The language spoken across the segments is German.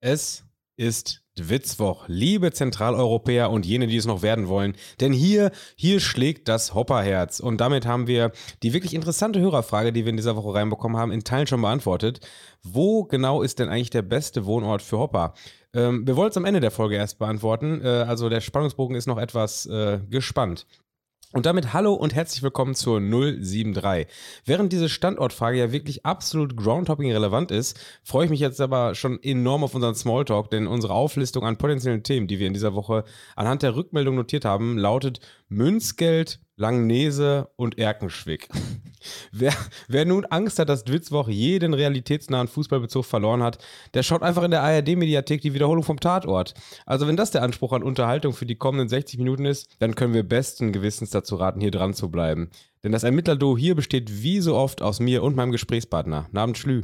Es ist Dwitzwoch, liebe Zentraleuropäer und jene, die es noch werden wollen. Denn hier, hier schlägt das Hopperherz. Und damit haben wir die wirklich interessante Hörerfrage, die wir in dieser Woche reinbekommen haben, in Teilen schon beantwortet. Wo genau ist denn eigentlich der beste Wohnort für Hopper? Ähm, wir wollen es am Ende der Folge erst beantworten. Äh, also der Spannungsbogen ist noch etwas äh, gespannt. Und damit hallo und herzlich willkommen zur 073. Während diese Standortfrage ja wirklich absolut Groundhopping relevant ist, freue ich mich jetzt aber schon enorm auf unseren Smalltalk, denn unsere Auflistung an potenziellen Themen, die wir in dieser Woche anhand der Rückmeldung notiert haben, lautet Münzgeld, Langnese und Erkenschwick. wer, wer nun Angst hat, dass Dwitzwoch jeden realitätsnahen Fußballbezug verloren hat, der schaut einfach in der ARD-Mediathek die Wiederholung vom Tatort. Also wenn das der Anspruch an Unterhaltung für die kommenden 60 Minuten ist, dann können wir besten Gewissens dazu raten, hier dran zu bleiben. Denn das Ermittlerduo hier besteht wie so oft aus mir und meinem Gesprächspartner. Namens Schlü.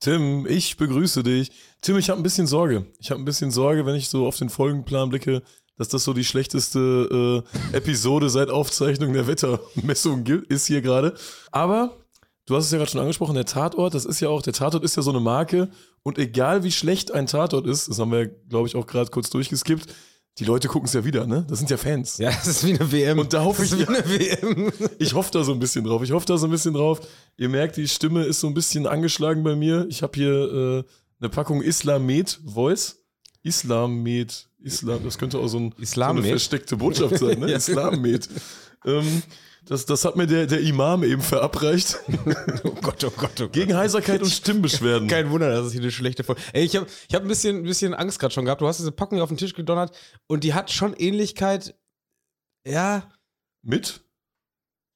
Tim, ich begrüße dich. Tim, ich habe ein bisschen Sorge. Ich habe ein bisschen Sorge, wenn ich so auf den Folgenplan blicke, dass das so die schlechteste äh, Episode seit Aufzeichnung der Wettermessung ist hier gerade. Aber du hast es ja gerade schon angesprochen, der Tatort, das ist ja auch, der Tatort ist ja so eine Marke und egal wie schlecht ein Tatort ist, das haben wir, glaube ich, auch gerade kurz durchgeskippt, die Leute gucken es ja wieder, ne? Das sind ja Fans. Ja, das ist wie eine WM. Und da hoffe ich, wie eine WM. ich hoffe da so ein bisschen drauf. Ich hoffe da so ein bisschen drauf. Ihr merkt, die Stimme ist so ein bisschen angeschlagen bei mir. Ich habe hier äh, eine Packung Islamed Voice. Islamed, Islam, das könnte auch so, ein, so eine versteckte Botschaft sein, ne? ja. Islamed. Ähm, das, das hat mir der, der Imam eben verabreicht. oh Gott, oh Gott, oh Gott. Gegen Heiserkeit und Stimmbeschwerden. Kein Wunder, dass es hier eine schlechte Folge Ey, ich habe ich hab ein bisschen, ein bisschen Angst gerade schon gehabt. Du hast diese Packung auf den Tisch gedonnert und die hat schon Ähnlichkeit, ja. Mit?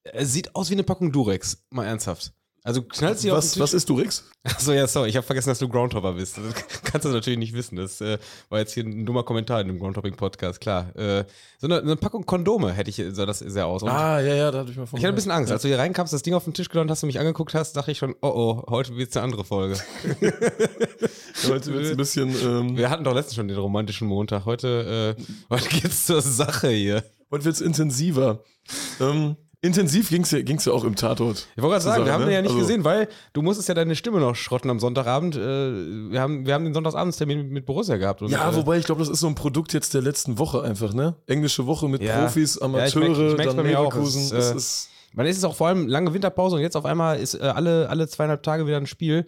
Es sieht aus wie eine Packung Durex, mal ernsthaft. Also knallst du was, was ist Durex? Achso, ja, sorry, ich habe vergessen, dass du Groundhopper bist. Das kannst du natürlich nicht wissen. Das äh, war jetzt hier ein dummer Kommentar in dem Groundhopping-Podcast, klar. Äh, so eine, eine, Packung Kondome hätte ich, sah das sehr aus. Und ah, ja, ja, da hatte ich mal von. Ich hatte ein bisschen Angst. Ja. Als du hier reinkamst, das Ding auf den Tisch genommen hast, du mich angeguckt hast, dachte ich schon, oh oh, heute wird es eine andere Folge. heute wird es ein bisschen. Ähm Wir hatten doch letztens schon den romantischen Montag. Heute, äh, heute geht's zur Sache hier. Heute wird es intensiver. ähm, Intensiv ging es ja, ging's ja auch im Tatort. Ich wollte gerade sagen, wir haben ne? den ja nicht also, gesehen, weil du musstest ja deine Stimme noch schrotten am Sonntagabend. Äh, wir, haben, wir haben den Sonntagabendstermin mit Borussia gehabt. Ja, äh, wobei ich glaube, das ist so ein Produkt jetzt der letzten Woche einfach, ne? Englische Woche mit ja, Profis, Amateure, ja, ich merk, ich dann bei mir auch. Es, äh, ist, man ist es auch vor allem lange Winterpause und jetzt auf einmal ist äh, alle, alle zweieinhalb Tage wieder ein Spiel.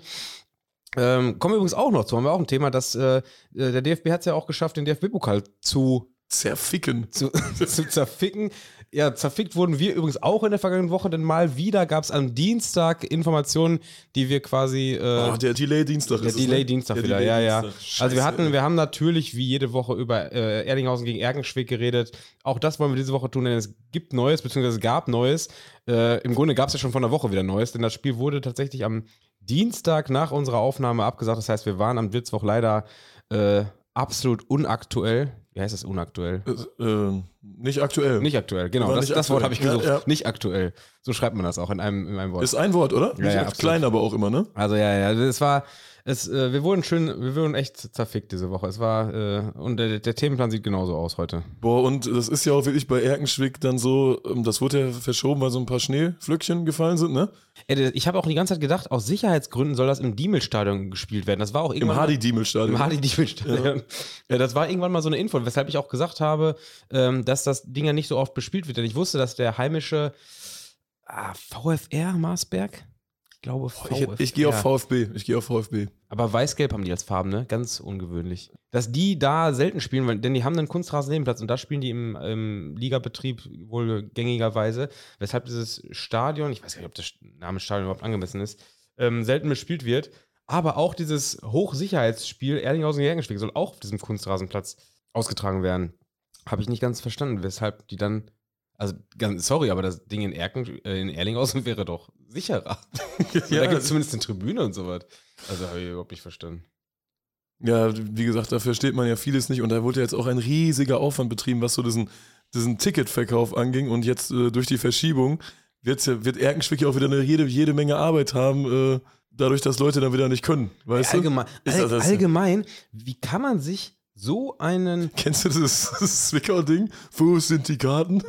Ähm, kommen wir übrigens auch noch zu, haben wir auch ein Thema, dass äh, der DFB hat es ja auch geschafft, den DFB-Pokal zu zerficken. Zu, zu zerficken. Ja, zerfickt wurden wir übrigens auch in der vergangenen Woche, denn mal wieder gab es am Dienstag Informationen, die wir quasi. Äh, oh, der Delay-Dienstag Der Delay-Dienstag wieder, Delay ja, ja. also wir hatten, wir haben natürlich wie jede Woche über äh, Erdinghausen gegen Erkenschwick geredet. Auch das wollen wir diese Woche tun, denn es gibt Neues, beziehungsweise es gab Neues. Äh, Im Grunde gab es ja schon vor einer Woche wieder Neues, denn das Spiel wurde tatsächlich am Dienstag nach unserer Aufnahme abgesagt. Das heißt, wir waren am Blitzwoch leider äh, absolut unaktuell. Wie heißt das unaktuell? Äh, äh, nicht aktuell. Nicht aktuell, genau. Das, das Wort habe ich gesucht. Ja, ja. Nicht aktuell. So schreibt man das auch in einem, in einem Wort. Ist ein Wort, oder? Ja, ja, klein, aber auch immer, ne? Also ja, ja. Es war, es, äh, wir wurden schön, wir wurden echt zerfickt diese Woche. Es war, äh, und der, der, Themenplan sieht genauso aus heute. Boah, und das ist ja auch wirklich bei Erkenschwick dann so, ähm, das wurde ja verschoben, weil so ein paar Schneeflöckchen gefallen sind, ne? Ich habe auch die ganze Zeit gedacht, aus Sicherheitsgründen soll das im Diemel-Stadion gespielt werden. Das war auch irgendwann. Im Hardy-Diemel-Stadion. Im Hardy-Diemel-Stadion. Ja. ja. das war irgendwann mal so eine Info, weshalb ich auch gesagt habe, ähm, dass das Ding ja nicht so oft bespielt wird. Denn ich wusste, dass der heimische ah, VfR Marsberg, glaube VfB. Ich, ich gehe auf VfB. Ich gehe auf VfB. Aber weiß-gelb haben die als Farben, ne? Ganz ungewöhnlich. Dass die da selten spielen, weil, denn die haben einen Kunstrasennebenplatz und da spielen die im, im Ligabetrieb wohl gängigerweise, weshalb dieses Stadion, ich weiß gar nicht, ob der Name Stadion überhaupt angemessen ist, ähm, selten bespielt wird. Aber auch dieses Hochsicherheitsspiel Erlinghausen-Jergenschwick soll auch auf diesem Kunstrasenplatz ausgetragen werden. Habe ich nicht ganz verstanden, weshalb die dann also, ganz, sorry, aber das Ding in, Erken, äh, in Erlinghausen wäre doch sicherer. ja, da gibt es zumindest eine Tribüne und so was. Also habe ich überhaupt nicht verstanden. Ja, wie gesagt, da versteht man ja vieles nicht. Und da wurde jetzt auch ein riesiger Aufwand betrieben, was so diesen, diesen Ticketverkauf anging. Und jetzt äh, durch die Verschiebung wird's ja, wird Erkenschwick ja auch wieder eine jede, jede Menge Arbeit haben, äh, dadurch, dass Leute dann wieder nicht können. Weißt allgemein, du? All, allgemein, wie kann man sich so einen. Kennst du das, das Zwickau-Ding? Wo sind die Karten?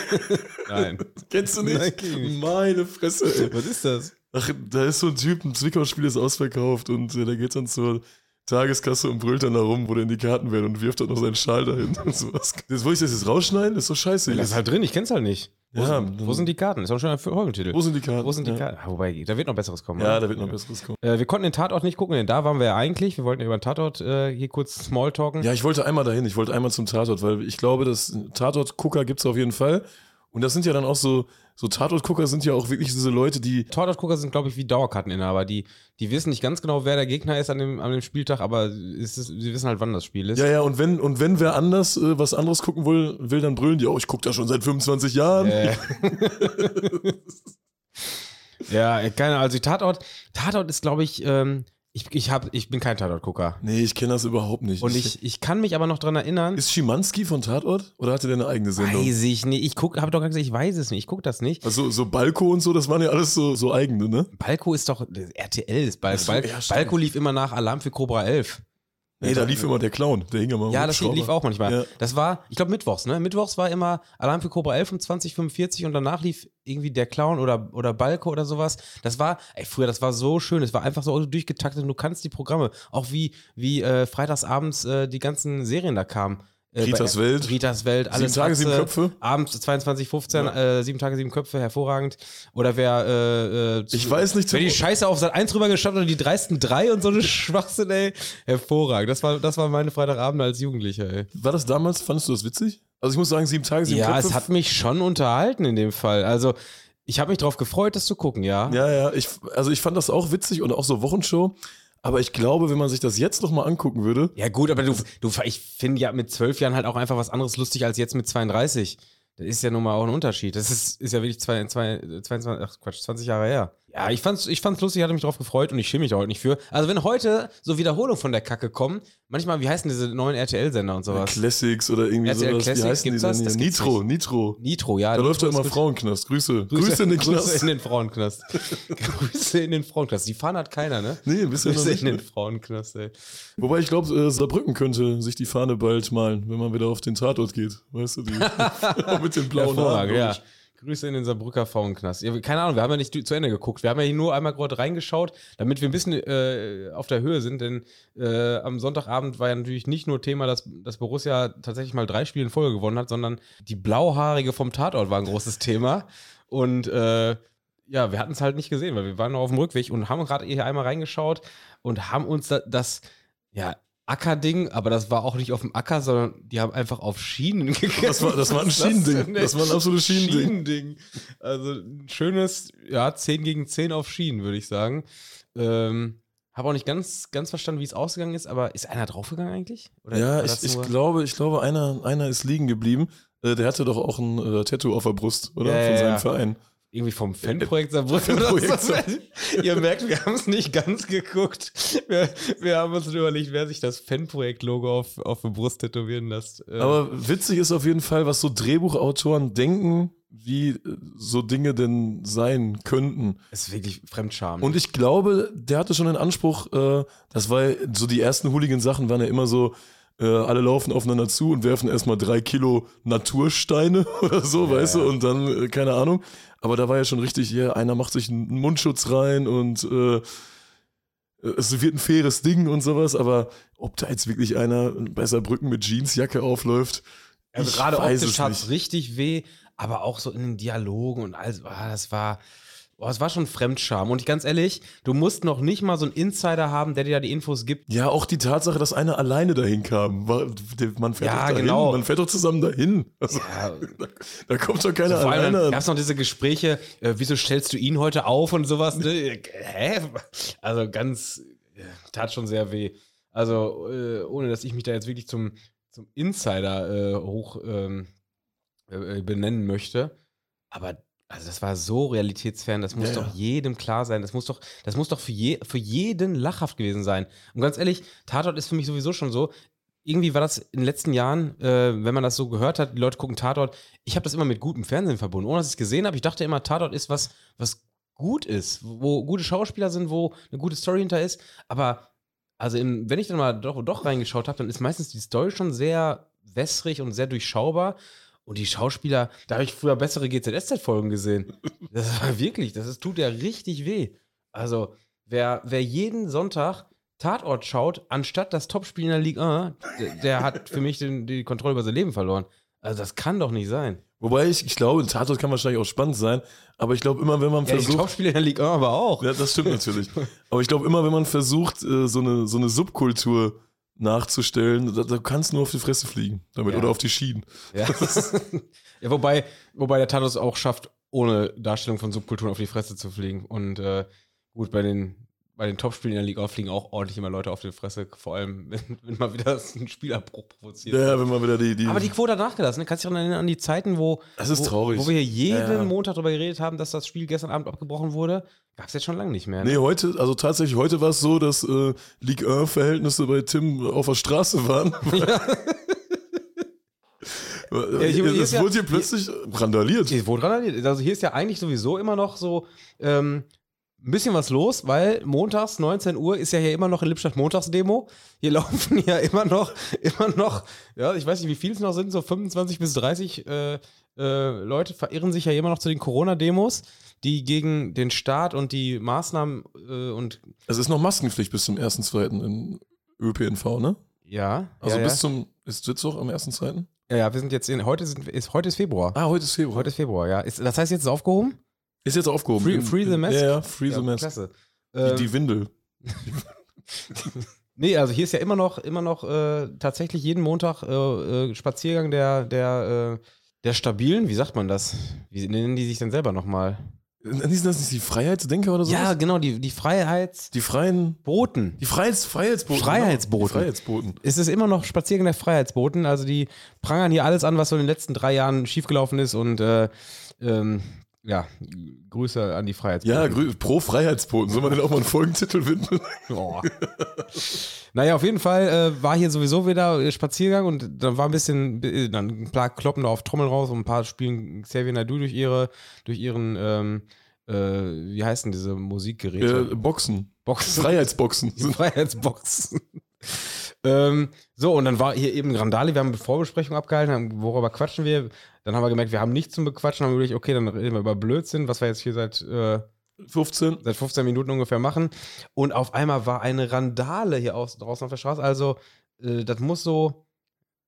Nein. Kennst du nicht? Nein, Meine Fresse, ey. Was ist das? Ach, da ist so ein Typ, ein Zwickau-Spiel ist ausverkauft und äh, der geht dann zur, Tageskasse und brüllt dann da rum, wo denn die Karten werden und wirft dann noch seinen Schal dahin und sowas. Das wollte ich das jetzt rausschneiden? Das ist doch scheiße. Das ist halt drin, ich kenn's halt nicht. Wo, Ja, sind, wo sind die Karten? Ist auch schon ein Folgentitel. Wo sind die Karten? Wo sind die ja. Karten? Ah, Wobei, da wird noch Besseres kommen. Ja, oder? da wird noch besseres kommen. Äh, wir konnten den Tatort nicht gucken, denn da waren wir ja eigentlich. Wir wollten ja über den Tatort äh, hier kurz Smalltalken. Ja, ich wollte einmal dahin, ich wollte einmal zum Tatort, weil ich glaube, dass Tatort-Gucker gibt es auf jeden Fall. Und das sind ja dann auch so, so Tatort-Gucker sind ja auch wirklich diese Leute, die. Tatortgucker sind, glaube ich, wie Dauerkarteninhaber. Die, die wissen nicht ganz genau, wer der Gegner ist an dem, an dem Spieltag, aber ist, sie wissen halt, wann das Spiel ist. Ja, ja, und wenn, und wenn wer anders äh, was anderes gucken will, will, dann brüllen die, oh, ich gucke da schon seit 25 Jahren. Äh. ja, keine Ahnung. Also Tatort, Tatort ist, glaube ich, ähm, ich, ich, hab, ich bin kein Tatortgucker. Nee, ich kenne das überhaupt nicht. Und ich, ich kann mich aber noch dran erinnern. ist Schimanski von Tatort? Oder hatte der eine eigene Sendung? Weiß ich nicht. Ich guck, habe doch gesagt, ich weiß es nicht. Ich gucke das nicht. Also so Balko und so, das waren ja alles so, so eigene, ne? Balko ist doch RTL ist Balko. So, ja. Balko lief immer nach Alarm für Cobra 11. Nee, da lief immer der Clown, der hing immer Ja, das lief auch manchmal. Ja. Das war, ich glaube, Mittwochs, ne? Mittwochs war immer Alarm für Cobra 11 um 2045 und danach lief irgendwie der Clown oder, oder Balko oder sowas. Das war, ey, früher, das war so schön. Es war einfach so durchgetaktet und du kannst die Programme, auch wie, wie äh, freitagsabends äh, die ganzen Serien da kamen. Äh, Ritas bei- Welt. Ritas Welt, alles. Sieben Tage, sieben Köpfe. Abends 22.15 äh, sieben Tage, sieben Köpfe, hervorragend. Oder wer, äh, äh, Ich weiß nicht, Wer die Scheiße auf Sat 1 rübergeschafft hat und die dreisten drei und so eine Schwachsinn, ey. Hervorragend. Das war, das war meine Freitagabende als Jugendlicher, ey. War das damals, fandest du das witzig? Also ich muss sagen, sieben Tage, sieben Ja, Köpfe. es hat mich schon unterhalten in dem Fall. Also, ich habe mich drauf gefreut, das zu gucken, ja. Ja, ja, ich, also ich fand das auch witzig und auch so Wochenshow. Aber ich glaube, wenn man sich das jetzt nochmal angucken würde, Ja, gut, aber du, du ich finde ja mit zwölf Jahren halt auch einfach was anderes lustig als jetzt mit 32. Das ist ja nun mal auch ein Unterschied. Das ist, ist ja wirklich zwei, zwei, 22, ach Quatsch, 20 Jahre her. Ja, ich fand's, ich fand's lustig, hatte mich drauf gefreut und ich schäme mich da heute nicht für. Also, wenn heute so Wiederholungen von der Kacke kommen, manchmal, wie heißen diese neuen RTL-Sender und sowas? Classics oder irgendwie RTL sowas, Classics, wie heißen die gibt's denn das? Das Nitro. Nitro. Nitro, ja. Da Nitro läuft doch immer. Frauenknast. Grüße. Grüße, in den Grüße Knast. in den Frauenknast. Grüße in den Frauenknast. Die Fahne hat keiner, ne? Nee, bisher noch Grüße nicht. in den Frauenknast, ey. Wobei ich glaube, äh, Saarbrücken könnte sich die Fahne bald malen, wenn man wieder auf den Tatort geht. Weißt du, die mit den blauen Haaren. Ja. Grüße in den Saarbrücker Frauenknast. Ja, keine Ahnung, wir haben ja nicht zu Ende geguckt. Wir haben ja hier nur einmal gerade reingeschaut, damit wir ein bisschen äh, auf der Höhe sind, denn äh, am Sonntagabend war ja natürlich nicht nur Thema, dass, dass Borussia tatsächlich mal drei Spiele in Folge gewonnen hat, sondern die Blauhaarige vom Tatort war ein großes Thema. Und äh, ja, wir hatten es halt nicht gesehen, weil wir waren noch auf dem Rückweg und haben gerade hier einmal reingeschaut und haben uns da, das, ja, Ackerding, aber das war auch nicht auf dem Acker, sondern die haben einfach auf Schienen gegessen. Das war, das war ein das Schienending. Das, war ein absolutes Schienending. Schienending. Also ein schönes, ja, 10 gegen 10 auf Schienen, würde ich sagen. Ähm, habe auch nicht ganz, ganz verstanden, wie es ausgegangen ist, aber ist einer draufgegangen eigentlich? Oder Ja, ich, ich glaube, ich glaube, einer, einer ist liegen geblieben. Äh, der hatte doch auch ein äh, Tattoo auf der Brust, oder? Ja, Von ja, seinem ja. Verein. Irgendwie vom Fanprojekt Saarbrücken oder so. Ihr merkt, wir haben es nicht ganz geguckt. Wir, wir haben uns überlegt, wer sich das Fanprojekt-Logo auf, auf die Brust tätowieren lässt. Äh, Aber witzig ist auf jeden Fall, was so Drehbuchautoren denken, wie äh, so Dinge denn sein könnten. es ist wirklich Fremdscham. Und ich glaube, der hatte schon den Anspruch, äh, das war so die ersten Hooligan-Sachen waren ja immer so, äh, alle laufen aufeinander zu und werfen erstmal drei Kilo Natursteine oder so, weißt du, und dann, äh, keine Ahnung. Aber da war ja schon richtig, ja, einer macht sich einen Mundschutz rein und äh, es wird ein faires Ding und sowas, aber ob da jetzt wirklich einer bei Saarbrücken mit Jeansjacke aufläuft, ich gerade optisch es hat es nicht. richtig weh, aber auch so in den Dialogen und alles, ah, das war, oh, es war schon Fremdscham. Und ich ganz ehrlich, du musst noch nicht mal so einen Insider haben, der dir da die Infos gibt. Ja, auch die Tatsache, dass einer alleine dahin kam. Man fährt Ja, doch dahin, genau. man fährt doch zusammen dahin. Also, Ja, da, da kommt doch keiner vor allem alleine. gab es noch diese Gespräche, äh, wieso stellst du ihn heute auf und sowas. Ne? Hä? Also ganz, tat schon sehr weh. Also äh, ohne, dass ich mich da jetzt wirklich zum, zum Insider äh, hoch ähm, äh, benennen möchte. Aber also das war so realitätsfern, das muss Ja, doch ja. jedem klar sein. Das muss doch, das muss doch für, je, für jeden lachhaft gewesen sein. Und ganz ehrlich, Tatort ist für mich sowieso schon so. Irgendwie war das in den letzten Jahren, äh, wenn man das so gehört hat, die Leute gucken Tatort. Ich habe das immer mit gutem Fernsehen verbunden, ohne dass ich es gesehen habe. Ich dachte immer, Tatort ist was, was gut ist, wo gute Schauspieler sind, wo eine gute Story hinter ist. Aber also in, wenn ich dann mal doch, doch reingeschaut habe, dann ist meistens die Story schon sehr wässrig und sehr durchschaubar. Und die Schauspieler, da habe ich früher bessere GZSZ-Folgen gesehen. Das war wirklich, das ist, tut ja richtig weh. Also, wer, wer jeden Sonntag Tatort schaut, anstatt das Topspiel in der Liga 1, der, der hat für mich den, die Kontrolle über sein Leben verloren. Also das kann doch nicht sein. Wobei ich, ich glaube, ein Tatort kann wahrscheinlich auch spannend sein, aber ich glaube immer, wenn man Ja, die versucht. Topspiele in der Liga 1 aber auch. Ja, das stimmt natürlich. Aber ich glaube immer, wenn man versucht, äh, so eine, so eine Subkultur nachzustellen, da, da kannst du nur auf die Fresse fliegen damit Ja. oder auf die Schienen. Ja, ja wobei, wobei der es auch schafft, ohne Darstellung von Subkulturen auf die Fresse zu fliegen. Und äh, gut, bei den, bei den Topspielen in der Liga fliegen auch ordentlich immer Leute auf die Fresse, vor allem, wenn, wenn mal wieder ein Spielabbruch provoziert. Ja, wenn man wieder die. die Aber die Quote hat nachgelassen. Ne? Kannst du dich erinnern an die Zeiten, wo, Das ist wo, traurig. wo wir hier jeden ja. Montag darüber geredet haben, dass das Spiel gestern Abend abgebrochen wurde? Gab es jetzt schon lange nicht mehr. Ne? Nee, heute, also tatsächlich, heute war es so, dass äh, Ligue 1-Verhältnisse bei Tim auf der Straße waren. Ja, hier- hier es ist ja- wurde hier plötzlich randaliert. Hier wurde randaliert. Also hier ist ja eigentlich sowieso immer noch so ähm, ein bisschen was los, weil montags 19 Uhr ist ja hier immer noch in Lippstadt Montagsdemo. Hier laufen ja immer noch, immer noch, ja, ich weiß nicht, wie viel es noch sind, so 25 bis 30 äh, äh, Leute verirren sich ja immer noch zu den Corona-Demos, die gegen den Staat und die Maßnahmen äh, und Es ist noch Maskenpflicht bis zum 1.2. in ÖPNV, ne? ja, Also ja, bis ja. zum, ist Sitzwoch am 1.2.? ja, ja, wir sind jetzt in, heute sind, ist, heute ist Februar. Ah, heute ist Februar. Heute ist Februar, ja. Ist, das heißt, jetzt ist es aufgehoben? ist jetzt aufgehoben. Free- free the mask? Ja, ja, Free the Mask. Klasse. Die, Ähm, die Windel. Nee, also hier ist ja immer noch, immer noch äh, tatsächlich jeden Montag äh, äh, Spaziergang der, der, äh, der Stabilen. Wie sagt man das? Wie nennen die sich denn selber nochmal? Sind das nicht die Freiheitsdenker oder so? Ja, genau, die, die Freiheitsboten. Die freien. Die Freiheits Freiheitsboten. Freiheitsboten. Genau. Freiheitsboten. Es ist immer noch Spaziergang der Freiheitsboten. Also die prangern hier alles an, was so in den letzten drei Jahren schiefgelaufen ist und äh, ähm, ja, Grüße an die Freiheitsboten. Ja, pro Freiheitsboten. Soll man denn auch mal einen Folgentitel widmen? Oh. naja, auf jeden Fall äh, war hier sowieso wieder Spaziergang und dann war ein bisschen, äh, dann ein paar kloppen da auf Trommel raus und ein paar spielen Xavier Naidu durch ihre, durch ihren, ähm, äh, wie heißen diese Musikgeräte? äh, Boxen. Boxen. Freiheitsboxen. Die Freiheitsbox. Ähm, so, und dann war hier eben Randale, wir haben eine Vorbesprechung abgehalten, haben, worüber quatschen wir? Dann haben wir gemerkt, wir haben nichts zum Bequatschen, haben wir überlegt, okay, dann reden wir über Blödsinn, was wir jetzt hier seit, äh, 15. seit 15 Minuten ungefähr machen. Und auf einmal war eine Randale hier aus, draußen auf der Straße. Also, äh, das muss so,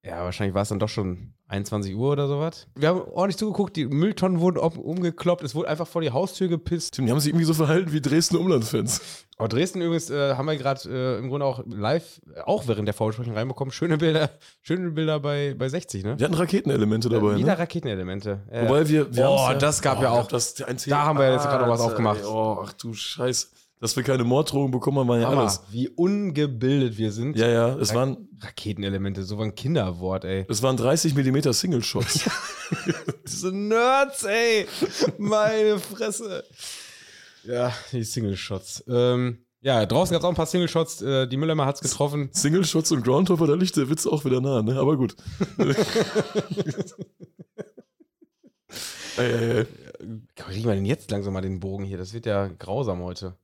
ja, wahrscheinlich war es dann doch schon 21 Uhr oder sowas. Wir haben ordentlich zugeguckt, die Mülltonnen wurden um, umgekloppt, es wurde einfach vor die Haustür gepisst. Tim, die haben sich irgendwie so verhalten wie Dresden Umlandfans. Aber Dresden übrigens äh, haben wir gerade äh, im Grunde auch live, äh, auch während der Vorbesprechung reinbekommen. Schöne Bilder, schöne Bilder bei, bei 60, ne? Wir hatten Raketenelemente dabei, Wieder ne? Raketenelemente. Äh, Wobei wir, wir Oh, haben's das gab ja auch- Das, da haben wir jetzt gerade noch was aufgemacht. ey, Oh, ach du Scheiße. Dass wir keine Morddrohungen bekommen haben, war ja Hammer, alles. wie ungebildet wir sind. Ja, ja, es waren, Raketenelemente, so ein Kinderwort, ey. es waren 30 mm Single-Shots. Diese Nerds, ey. Meine Fresse. Ja, die Single-Shots. Ähm, ja, draußen gab es auch ein paar Single-Shots. Äh, die Mülleimer hat es getroffen. Single-Shots und Groundhopper, da liegt der Witz auch wieder nah, ne? Aber gut. ey, ey, ey. Kriegen wir denn jetzt langsam mal den Bogen hier? Das wird ja grausam heute.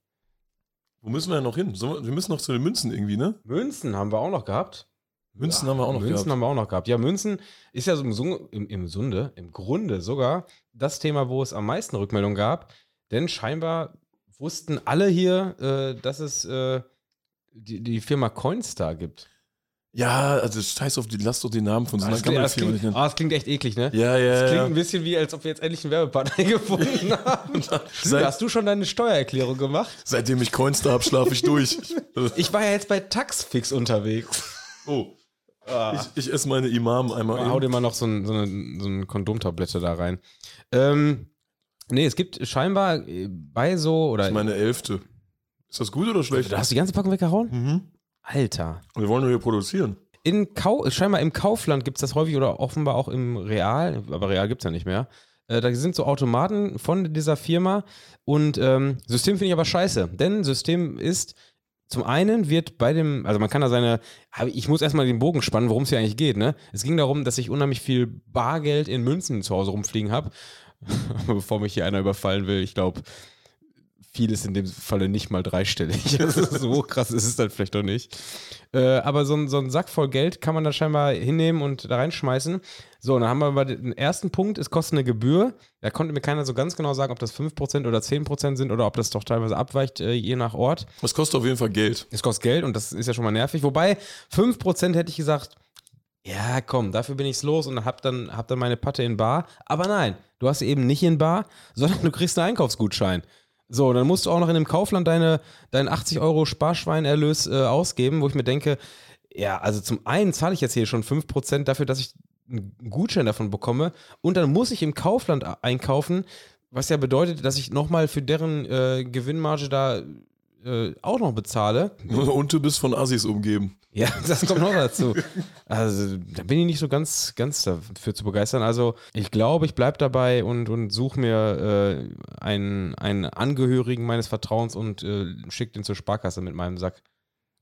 Wo müssen wir denn noch hin? Wir müssen noch zu den Münzen irgendwie, ne? Münzen haben wir auch noch gehabt. Münzen Ja, haben wir auch noch Münzen gehabt. haben wir auch noch gehabt. Ja, Münzen ist ja so im, im, im Sunde, im Grunde sogar das Thema, wo es am meisten Rückmeldungen gab. Denn scheinbar wussten alle hier, äh, dass es äh, die, die Firma Coinstar gibt. Ja, also scheiß auf die, lass doch den Namen von so einer klingt, das, klingt, ah, das klingt echt eklig, ne? Ja, ja, Das klingt ja. ein bisschen wie, als ob wir jetzt endlich einen Werbepartner gefunden haben. Seit- Hast du schon deine Steuererklärung gemacht? Seitdem ich Coinstar hab, schlafe ich durch. Ich war ja jetzt bei Taxfix unterwegs. oh. Ich, ich esse meine Imam einmal. Hau eben. dir mal noch so, ein, so eine, so eine Kondomtablette da rein. Ähm, nee, es gibt scheinbar äh, bei so, oder. Das ist meine elfte. Ist das gut oder schlecht? du hast die ganze Packung weggehauen? Mhm. Alter. Wir wollen nur hier produzieren. In Kau scheinbar im Kaufland gibt es das häufig oder offenbar auch im Real, aber Real gibt es ja nicht mehr. Äh, da sind so Automaten von dieser Firma und ähm, System finde ich aber scheiße, denn System ist zum einen wird bei dem, also man kann da seine, aber ich muss erstmal den Bogen spannen, worum es hier eigentlich geht, ne? Es ging darum, dass ich unheimlich viel Bargeld in Münzen zu Hause rumfliegen habe, bevor mich hier einer überfallen will, ich glaube viel ist in dem Falle nicht mal dreistellig. Also so krass ist es dann vielleicht doch nicht. Äh, aber so so ein Sack voll Geld kann man da scheinbar hinnehmen und da reinschmeißen. So, und dann haben wir mal den ersten Punkt, es kostet eine Gebühr. Da konnte mir keiner so ganz genau sagen, ob das 5% oder 10% sind oder ob das doch teilweise abweicht, äh, je nach Ort. Das kostet auf jeden Fall Geld. Es kostet Geld und das ist ja schon mal nervig. Wobei 5% hätte ich gesagt, ja, komm, dafür bin ich's los und hab dann, hab dann meine Patte in Bar. Aber nein, du hast sie eben nicht in Bar, sondern du kriegst einen Einkaufsgutschein. So, dann musst du auch noch in dem Kaufland deine, deinen 80 Euro Sparschweinerlös äh, ausgeben, wo ich mir denke, ja, also zum einen zahle ich jetzt hier schon 5% dafür, dass ich einen Gutschein davon bekomme und dann muss ich im Kaufland einkaufen, was ja bedeutet, dass ich nochmal für deren äh, Gewinnmarge da äh, auch noch bezahle. Und du bist von Assis umgeben. Ja, das kommt noch dazu. Also, da bin ich nicht so ganz, ganz dafür zu begeistern. Also, ich glaube, ich bleibe dabei und, und suche mir äh, einen, einen Angehörigen meines Vertrauens und äh, schicke den zur Sparkasse mit meinem Sack.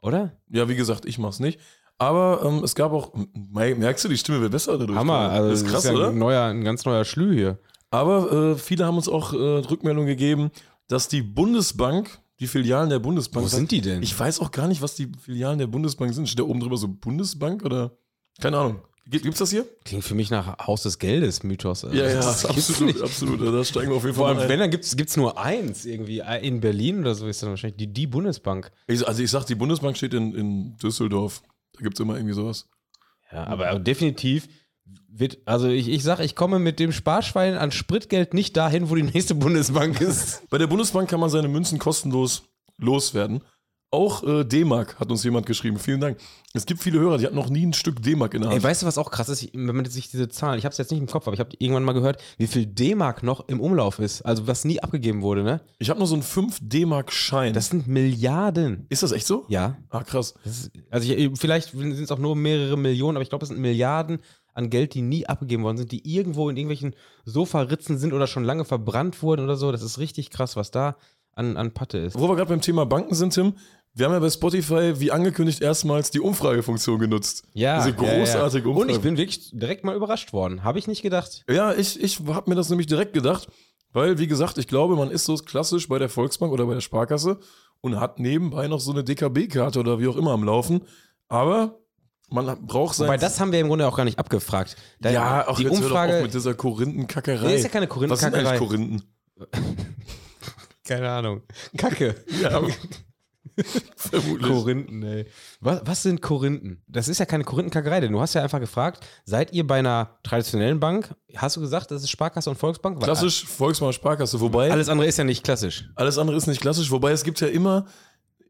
Oder? Ja, wie gesagt, ich mach's nicht. Aber ähm, es gab auch, merkst du, die Stimme wird besser dadurch. Hammer, also das ist krass, ist ja ein, neuer, ein ganz neuer Schlü hier. Aber äh, viele haben uns auch äh, Rückmeldung gegeben, dass die Bundesbank die Filialen der Bundesbank. Wo sind die denn? Ich weiß auch gar nicht, was die Filialen der Bundesbank sind. Steht da oben drüber so Bundesbank oder? Keine Ahnung. Gibt's das hier? Klingt für mich nach Haus des Geldes, Mythos. Ja, ja, absolut, absolut. Da steigen wir auf jeden Fall Vor allem, wenn, dann gibt es nur eins irgendwie. In Berlin oder so ist dann wahrscheinlich die, die Bundesbank. Ich, also ich sag, die Bundesbank steht in, in Düsseldorf. Da gibt es immer irgendwie sowas. Ja, aber definitiv wird, also ich, ich sag, ich komme mit dem Sparschwein an Spritgeld nicht dahin, wo die nächste Bundesbank ist. Bei der Bundesbank kann man seine Münzen kostenlos loswerden. Auch äh, D-Mark hat uns jemand geschrieben. Vielen Dank. Es gibt viele Hörer, die hatten noch nie ein Stück D-Mark in der Hand. Ey, weißt du, was auch krass ist? Wenn man sich diese Zahlen, ich habe es jetzt nicht im Kopf, aber ich habe irgendwann mal gehört, wie viel D-Mark noch im Umlauf ist. Also was nie abgegeben wurde, ne? Ich habe nur so einen 5 D-Mark-Schein. Das sind Milliarden. Ist das echt so? Ja. Ah, krass. Ist, also ich, vielleicht sind es auch nur mehrere Millionen, aber ich glaube, es sind Milliarden an Geld, die nie abgegeben worden sind, die irgendwo in irgendwelchen Sofaritzen sind oder schon lange verbrannt wurden oder so. Das ist richtig krass, was da an, an Patte ist. Wo wir gerade beim Thema Banken sind, Tim, wir haben ja bei Spotify, wie angekündigt, erstmals die Umfragefunktion genutzt. Ja. Diese großartige ja, ja. Und ich bin wirklich direkt mal überrascht worden. Habe ich nicht gedacht. Ja, ich, ich habe mir das nämlich direkt gedacht, weil, wie gesagt, ich glaube, man ist so klassisch bei der Volksbank oder bei der Sparkasse und hat nebenbei noch so eine DKB-Karte oder wie auch immer am Laufen. Aber man braucht sein. Wobei, das haben wir im Grunde auch gar nicht abgefragt. Da ja, auch die jetzt Umfrage. Mit dieser Korinthenkackerei. Nee, ist ja keine Korinthenkackerei. Was sind eigentlich Korinthen? keine Ahnung. Kacke. Ja. Vermutlich. Korinthen, ey. Was, was sind Korinthen? Das ist ja keine Korinthenkackerei, denn du hast ja einfach gefragt, seid ihr bei einer traditionellen Bank? Hast du gesagt, das ist Sparkasse und Volksbank? Klassisch Volksbank, Sparkasse, wobei. Alles andere ist ja nicht klassisch. Alles andere ist nicht klassisch, wobei es gibt ja immer,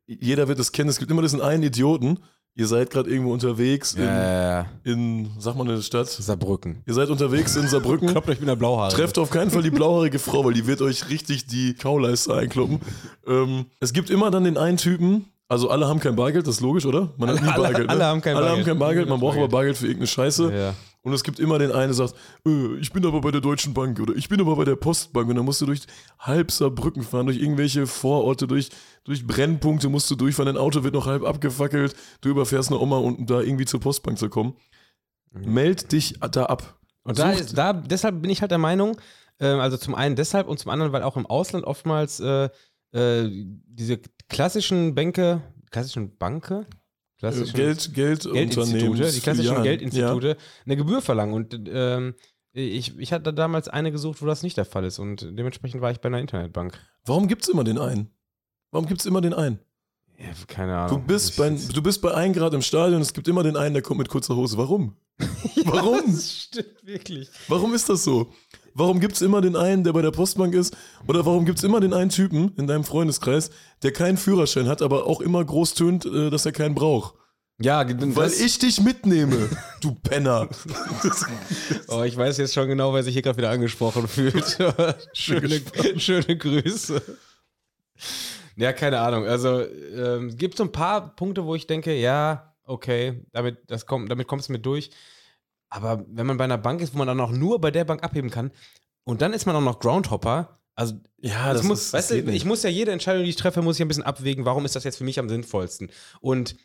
jeder wird es kennen, es gibt immer diesen einen Idioten, Ihr seid gerade irgendwo unterwegs in, ja, in, sag mal eine Stadt. Saarbrücken. Ihr seid unterwegs in Saarbrücken. Kloppt euch mit der Blauhaare. Trefft auf keinen Fall die blauhaarige Frau, weil die wird euch richtig die Kauleiste einkloppen. Ähm, es gibt immer dann den einen Typen, also alle haben kein Bargeld, das ist logisch, oder? Man alle, hat nie Bargeld. Alle, ne? alle haben kein alle Bargeld. Haben kein Bargeld. Man braucht aber Bargeld für irgendeine Scheiße. Ja. Und es gibt immer den einen, der sagt, äh, ich bin aber bei der Deutschen Bank oder ich bin aber bei der Postbank. Und dann musst du durch halb Saarbrücken fahren, durch irgendwelche Vororte, durch, durch Brennpunkte musst du durchfahren. Dein Auto wird noch halb abgefackelt. Du überfährst eine Oma, um da irgendwie zur Postbank zu kommen. Mhm. Meld dich da ab. Und da, ist, da, deshalb bin ich halt der Meinung, äh, also zum einen deshalb und zum anderen, weil auch im Ausland oftmals äh, äh, diese klassischen Bänke, klassischen Banke, klassischen Geld, Geld Geldinstitute, die klassischen Jahren. Geldinstitute, ja. eine Gebühr verlangen. Und ähm, ich, ich hatte damals eine gesucht, wo das nicht der Fall ist. Und dementsprechend war ich bei einer Internetbank. Warum gibt es immer den einen? Warum gibt es immer den einen? Ja, keine Ahnung. Du bist, bei, du bist bei 1 Grad im Stadion und es gibt immer den einen, der kommt mit kurzer Hose. Warum? Warum? das stimmt wirklich. Warum ist das so? Warum gibt es immer den einen, der bei der Postbank ist? Oder warum gibt es immer den einen Typen in deinem Freundeskreis, der keinen Führerschein hat, aber auch immer groß tönt, äh, dass er keinen braucht? Ja, weil ich dich mitnehme, du Penner. oh, ich weiß jetzt schon genau, wer sich hier gerade wieder angesprochen fühlt. schöne, schöne Grüße. Ja, keine Ahnung. Also ähm, gibt so ein paar Punkte, wo ich denke, ja, okay, damit, das kommt, damit kommst du mit durch. Aber wenn man bei einer Bank ist, wo man dann auch nur bei der Bank abheben kann und dann ist man auch noch Groundhopper, also ja, das, das muss, ist, weißt du, ich muss ja jede Entscheidung, die ich treffe, muss ich ein bisschen abwägen, warum ist das jetzt für mich am sinnvollsten? Und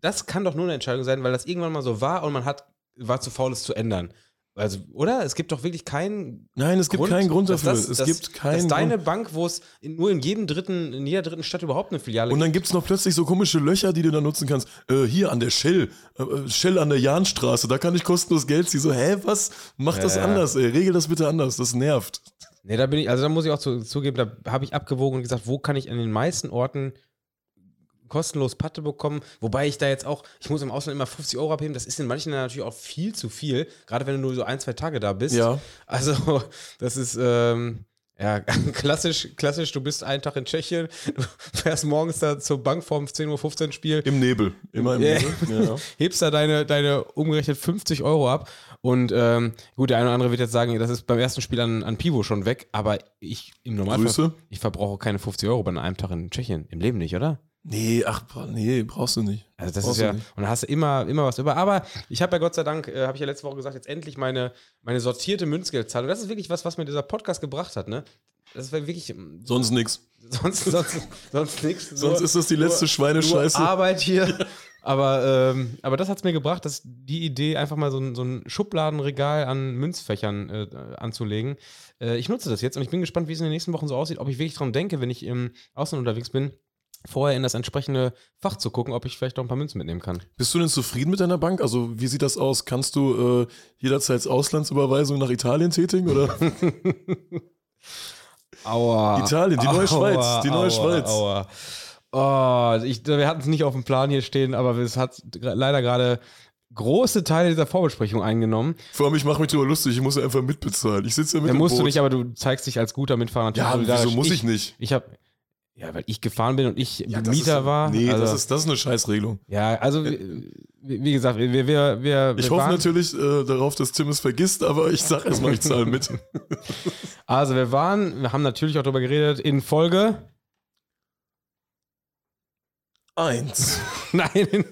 das kann doch nur eine Entscheidung sein, weil das irgendwann mal so war und man hat, war zu faul, es zu ändern. Also, oder? Es gibt doch wirklich keinen Nein, es gibt Grund, keinen Grund dafür. das- es dass- gibt keinen Dass deine Grund. Bank, wo es in, nur in jedem dritten, in jeder dritten Stadt überhaupt eine Filiale Und dann gibt es noch plötzlich so komische Löcher, die du dann nutzen kannst. Äh, hier an der Shell, äh, äh, Shell an der Jahnstraße, da kann ich kostenlos Geld ziehen. So, hä, was? Mach das ja. anders, ey. Regel das bitte anders. Das nervt. Nee, da bin ich, also da muss ich auch zu, zugeben, da habe ich abgewogen und gesagt, wo kann ich an den meisten Orten kostenlos Patte bekommen, wobei ich da jetzt auch, ich muss im Ausland immer 50 Euro abheben, das ist in manchen Ländern natürlich auch viel zu viel, gerade wenn du nur so ein, zwei Tage da bist. Ja. Also, das ist, ähm, ja, klassisch, klassisch, du bist einen Tag in Tschechien, du fährst morgens da zur Bank vorm 10.15 Uhr Spiel, Im Nebel. Immer im Ja. Nebel. Ja. hebst da deine, deine umgerechnet 50 Euro ab. Und ähm, gut, der eine oder andere wird jetzt sagen, das ist beim ersten Spiel an, an Pivo schon weg, aber ich im Normalfall, Grüße. ich verbrauche keine 50 Euro bei einem Tag in Tschechien. Im Leben nicht, oder? Nee, ach, nee, brauchst du nicht. Also das Brauchst ist ja, nicht. und da hast du immer, immer was über. Aber ich habe ja Gott sei Dank, äh, habe ich ja letzte Woche gesagt, jetzt endlich meine, meine sortierte Münzgeldzahlung. Das ist wirklich was, was mir dieser Podcast gebracht hat, ne? Das war wirklich, ähm, Sonst nix. sonst, sonst, sonst nichts. Sonst ist das die letzte nur Schweinescheiße. Arbeit hier. Aber, ähm, aber das hat es mir gebracht, dass die Idee, einfach mal so ein, so ein Schubladenregal an Münzfächern äh, anzulegen. Äh, ich nutze das jetzt und ich bin gespannt, wie es in den nächsten Wochen so aussieht, ob ich wirklich dran denke, wenn ich im Ausland unterwegs bin, vorher in das entsprechende Fach zu gucken, ob ich vielleicht noch ein paar Münzen mitnehmen kann. Bist du denn zufrieden mit deiner Bank? Also, wie sieht das aus? Kannst du äh, jederzeit Auslandsüberweisung nach Italien tätigen? Oder? Aua. Italien, die neue Schweiz, die neue Schweiz. Aua. Oh, ich, wir hatten es nicht auf dem Plan hier stehen, aber es hat leider gerade große Teile dieser Vorbesprechung eingenommen. Vor allem, ich mache mich darüber lustig, ich muss ja einfach mitbezahlen. Ich sitze ja mit Da im musst Boot. du nicht, aber du zeigst dich als guter Mitfahrer Ja, wieso muss ich nicht? Ich habe, ja, weil ich gefahren bin und ich Ja, Mieter ist, war. Nee, also, das, ist, das ist eine Scheißregelung. ja, also wie, wie gesagt, wir, wir, wir, wir Ich hoffe waren, natürlich äh, darauf, dass Tim es vergisst, aber ich sag erstmal, ich zahle mit. Also wir waren, wir haben natürlich auch darüber geredet in Folge. Eins. Nein.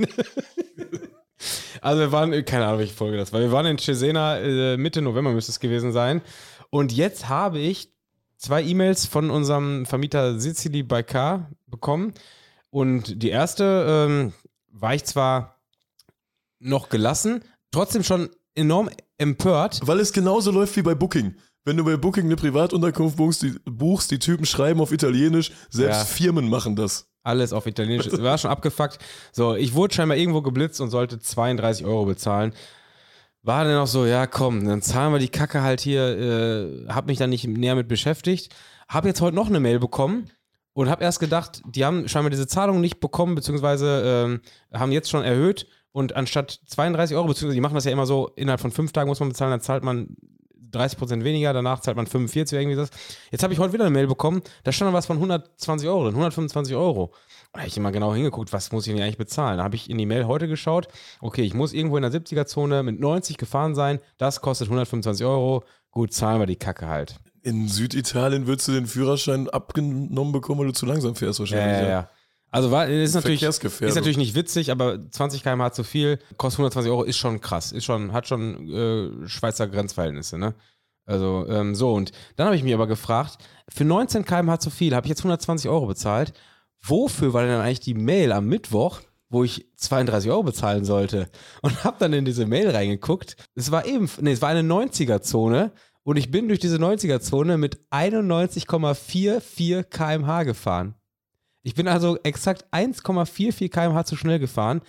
Also wir waren, keine Ahnung, welche Folge das war. Wir waren in Cesena, äh, Mitte November müsste es gewesen sein. Und jetzt habe ich zwei E-Mails von unserem Vermieter Sicily by Car bekommen. Und die erste ähm, war ich zwar noch gelassen, trotzdem schon enorm empört. Weil es genauso läuft wie bei Booking. Wenn du bei Booking eine Privatunterkunft buchst, die, buchst, die Typen schreiben auf Italienisch, selbst Ja. Firmen machen das. Alles auf Italienisch. Es war schon abgefuckt. So, ich wurde scheinbar irgendwo geblitzt und sollte 32 Euro bezahlen. War dann auch so, ja komm, dann zahlen wir die Kacke halt hier. Äh, hab mich dann nicht näher mit beschäftigt. Hab jetzt heute noch eine Mail bekommen und hab erst gedacht, die haben scheinbar diese Zahlung nicht bekommen, beziehungsweise ähm, haben jetzt schon erhöht. Und anstatt 32 Euro, beziehungsweise die machen das ja immer so, innerhalb von fünf Tagen muss man bezahlen, dann zahlt man 30% weniger, danach zahlt man 45 oder irgendwie das. Jetzt habe ich heute wieder eine Mail bekommen, da stand dann was von 120 Euro drin, 125 Euro. Da habe ich immer genau hingeguckt, was muss ich denn eigentlich bezahlen? Da habe ich in die Mail heute geschaut, okay, ich muss irgendwo in der 70er-Zone mit 90 gefahren sein, das kostet 125 Euro, gut, zahlen wir die Kacke halt. In Süditalien würdest du den Führerschein abgenommen bekommen, weil du zu langsam fährst Ja, wahrscheinlich. ja, ja. Also war, ist natürlich, ist natürlich nicht witzig, aber 20 km/h zu viel, kostet 120 Euro, ist schon krass, ist schon, hat schon äh, Schweizer Grenzverhältnisse, ne? Also, ähm, so, und dann habe ich mich aber gefragt, für 19 km/h zu viel habe ich jetzt 120 Euro bezahlt. Wofür war denn eigentlich die Mail am Mittwoch, wo ich 32 Euro bezahlen sollte? Und habe dann in diese Mail reingeguckt. Es war eben, nee, es war eine 90er-Zone und ich bin durch diese 90er-Zone mit 91,44 km/h gefahren. Ich bin also exakt 1,44 km/h zu schnell gefahren.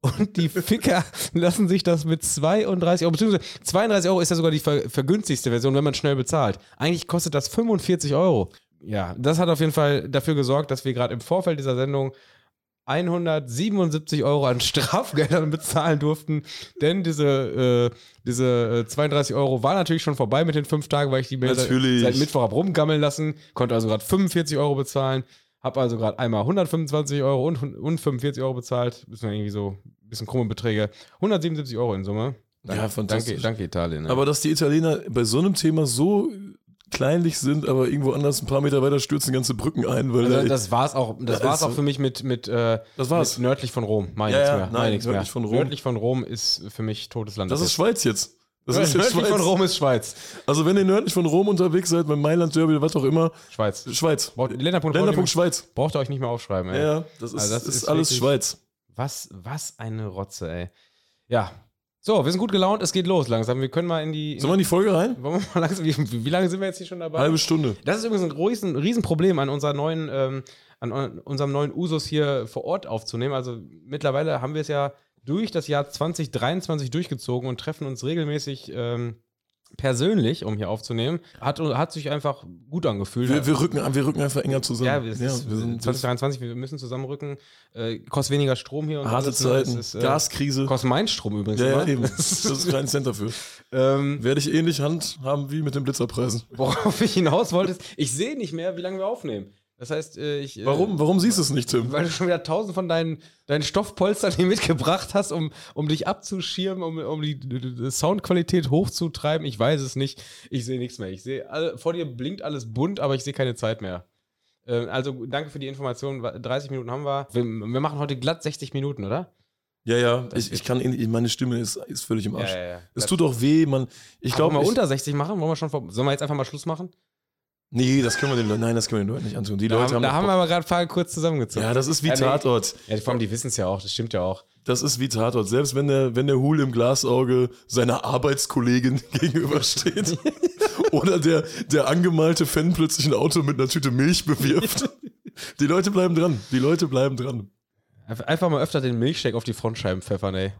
Und die Ficker lassen sich das mit 32 Euro, beziehungsweise 32 Euro ist ja sogar die ver vergünstigste Version, wenn man schnell bezahlt. Eigentlich kostet das 45 Euro. Ja, das hat auf jeden Fall dafür gesorgt, dass wir gerade im Vorfeld dieser Sendung 177 Euro an Strafgeldern bezahlen durften, denn diese, äh, diese äh, 32 Euro war natürlich schon vorbei mit den fünf Tagen, weil ich die Mail seit, seit Mittwoch hab rumgammeln lassen, konnte also gerade 45 Euro bezahlen, habe also gerade einmal 125 Euro und, und 45 Euro bezahlt, das sind irgendwie so ein bisschen krumme Beträge, 177 Euro in Summe. Ja, fantastisch. Danke, danke Italien. Ne? Aber dass die Italiener bei so einem Thema so kleinlich sind, aber irgendwo anders ein paar Meter weiter stürzen ganze Brücken ein, weil also da- das war's auch, das Ja, war's ist auch für mich mit, mit, äh, Das war's. mit nördlich von Rom. Ich Ja, ja, mehr. Nein, ich nichts mehr. nördlich von Rom. Nördlich von Rom ist für mich totes Land. das ist Schweiz jetzt. Das ist nördlich Schweiz. von Rom ist Schweiz. Also wenn ihr nördlich von Rom unterwegs seid, beim Mailand Derby, was auch immer, Schweiz. Schweiz. Braucht- Länderpunkt, Länderpunkt Schweiz. braucht ihr euch nicht mehr aufschreiben, ey. Ja, das ist, Also das ist, ist alles Schweiz. Was, was eine Rotze, ey. Ja. So, wir sind gut gelaunt, es geht los langsam. Wir können mal in die. Sollen wir in die Folge rein? Wollen wir mal langsam, wie, wie lange sind wir jetzt hier schon dabei? Halbe Stunde. Das ist übrigens ein riesen, Riesenproblem an unserer neuen, ähm, an unserem neuen Usus hier vor Ort aufzunehmen. Also mittlerweile haben wir es ja durch das Jahr 2023 durchgezogen und treffen uns regelmäßig ähm, persönlich, um hier aufzunehmen. Hat, hat sich einfach gut angefühlt. Wir, wir, rücken, wir rücken einfach enger zusammen. Ja, wir, ja, wir sind 2023, wir müssen zusammenrücken. Äh, kostet weniger Strom hier. Und harte? Zeiten, ist, äh, Gaskrise. Kostet mein Strom übrigens. Ja, ja eben. das ist kein Cent dafür. ähm, Werde ich ähnlich handhaben wie mit den Blitzerpreisen. Worauf ich hinaus wollte, ist, ich sehe nicht mehr, wie lange wir aufnehmen. Das heißt, äh, ich. Äh, warum, warum siehst du es nicht, Tim? Weil du schon wieder tausend von deinen, deinen Stoffpolstern hier mitgebracht hast, um, um dich abzuschirmen, um, um die, Soundqualität hochzutreiben. Ich weiß es nicht. Ich sehe nichts mehr. Ich sehe, vor dir blinkt alles bunt, aber ich sehe keine Zeit mehr. Äh, also danke für die Information. 30 Minuten haben wir. wir. Wir machen heute glatt 60 Minuten, oder? Ja, ja, ich, ich kann, meine Stimme ist, ist völlig im Arsch. Ja, ja, ja. Es tut auch weh, man. Ich glaube. Wollen wir unter 60 machen? Wollen wir schon, sollen wir jetzt einfach mal Schluss machen? Nee, das können wir den Leuten, nein, das können wir den Leuten nicht antun. Die da Leute haben, da haben wir aber gerade paar kurz zusammengezogen. Ja, das ist wie ja, Tatort. Ja, vor allem, die wissen es ja auch, das stimmt ja auch. Das ist wie Tatort. Selbst wenn der, wenn der Hul im Glasauge seiner Arbeitskollegin gegenübersteht oder der, der angemalte Fan plötzlich ein Auto mit einer Tüte Milch bewirft. Die Leute bleiben dran. Die Leute bleiben dran. Einfach mal öfter den Milchshake auf die Frontscheiben pfeffern, ey.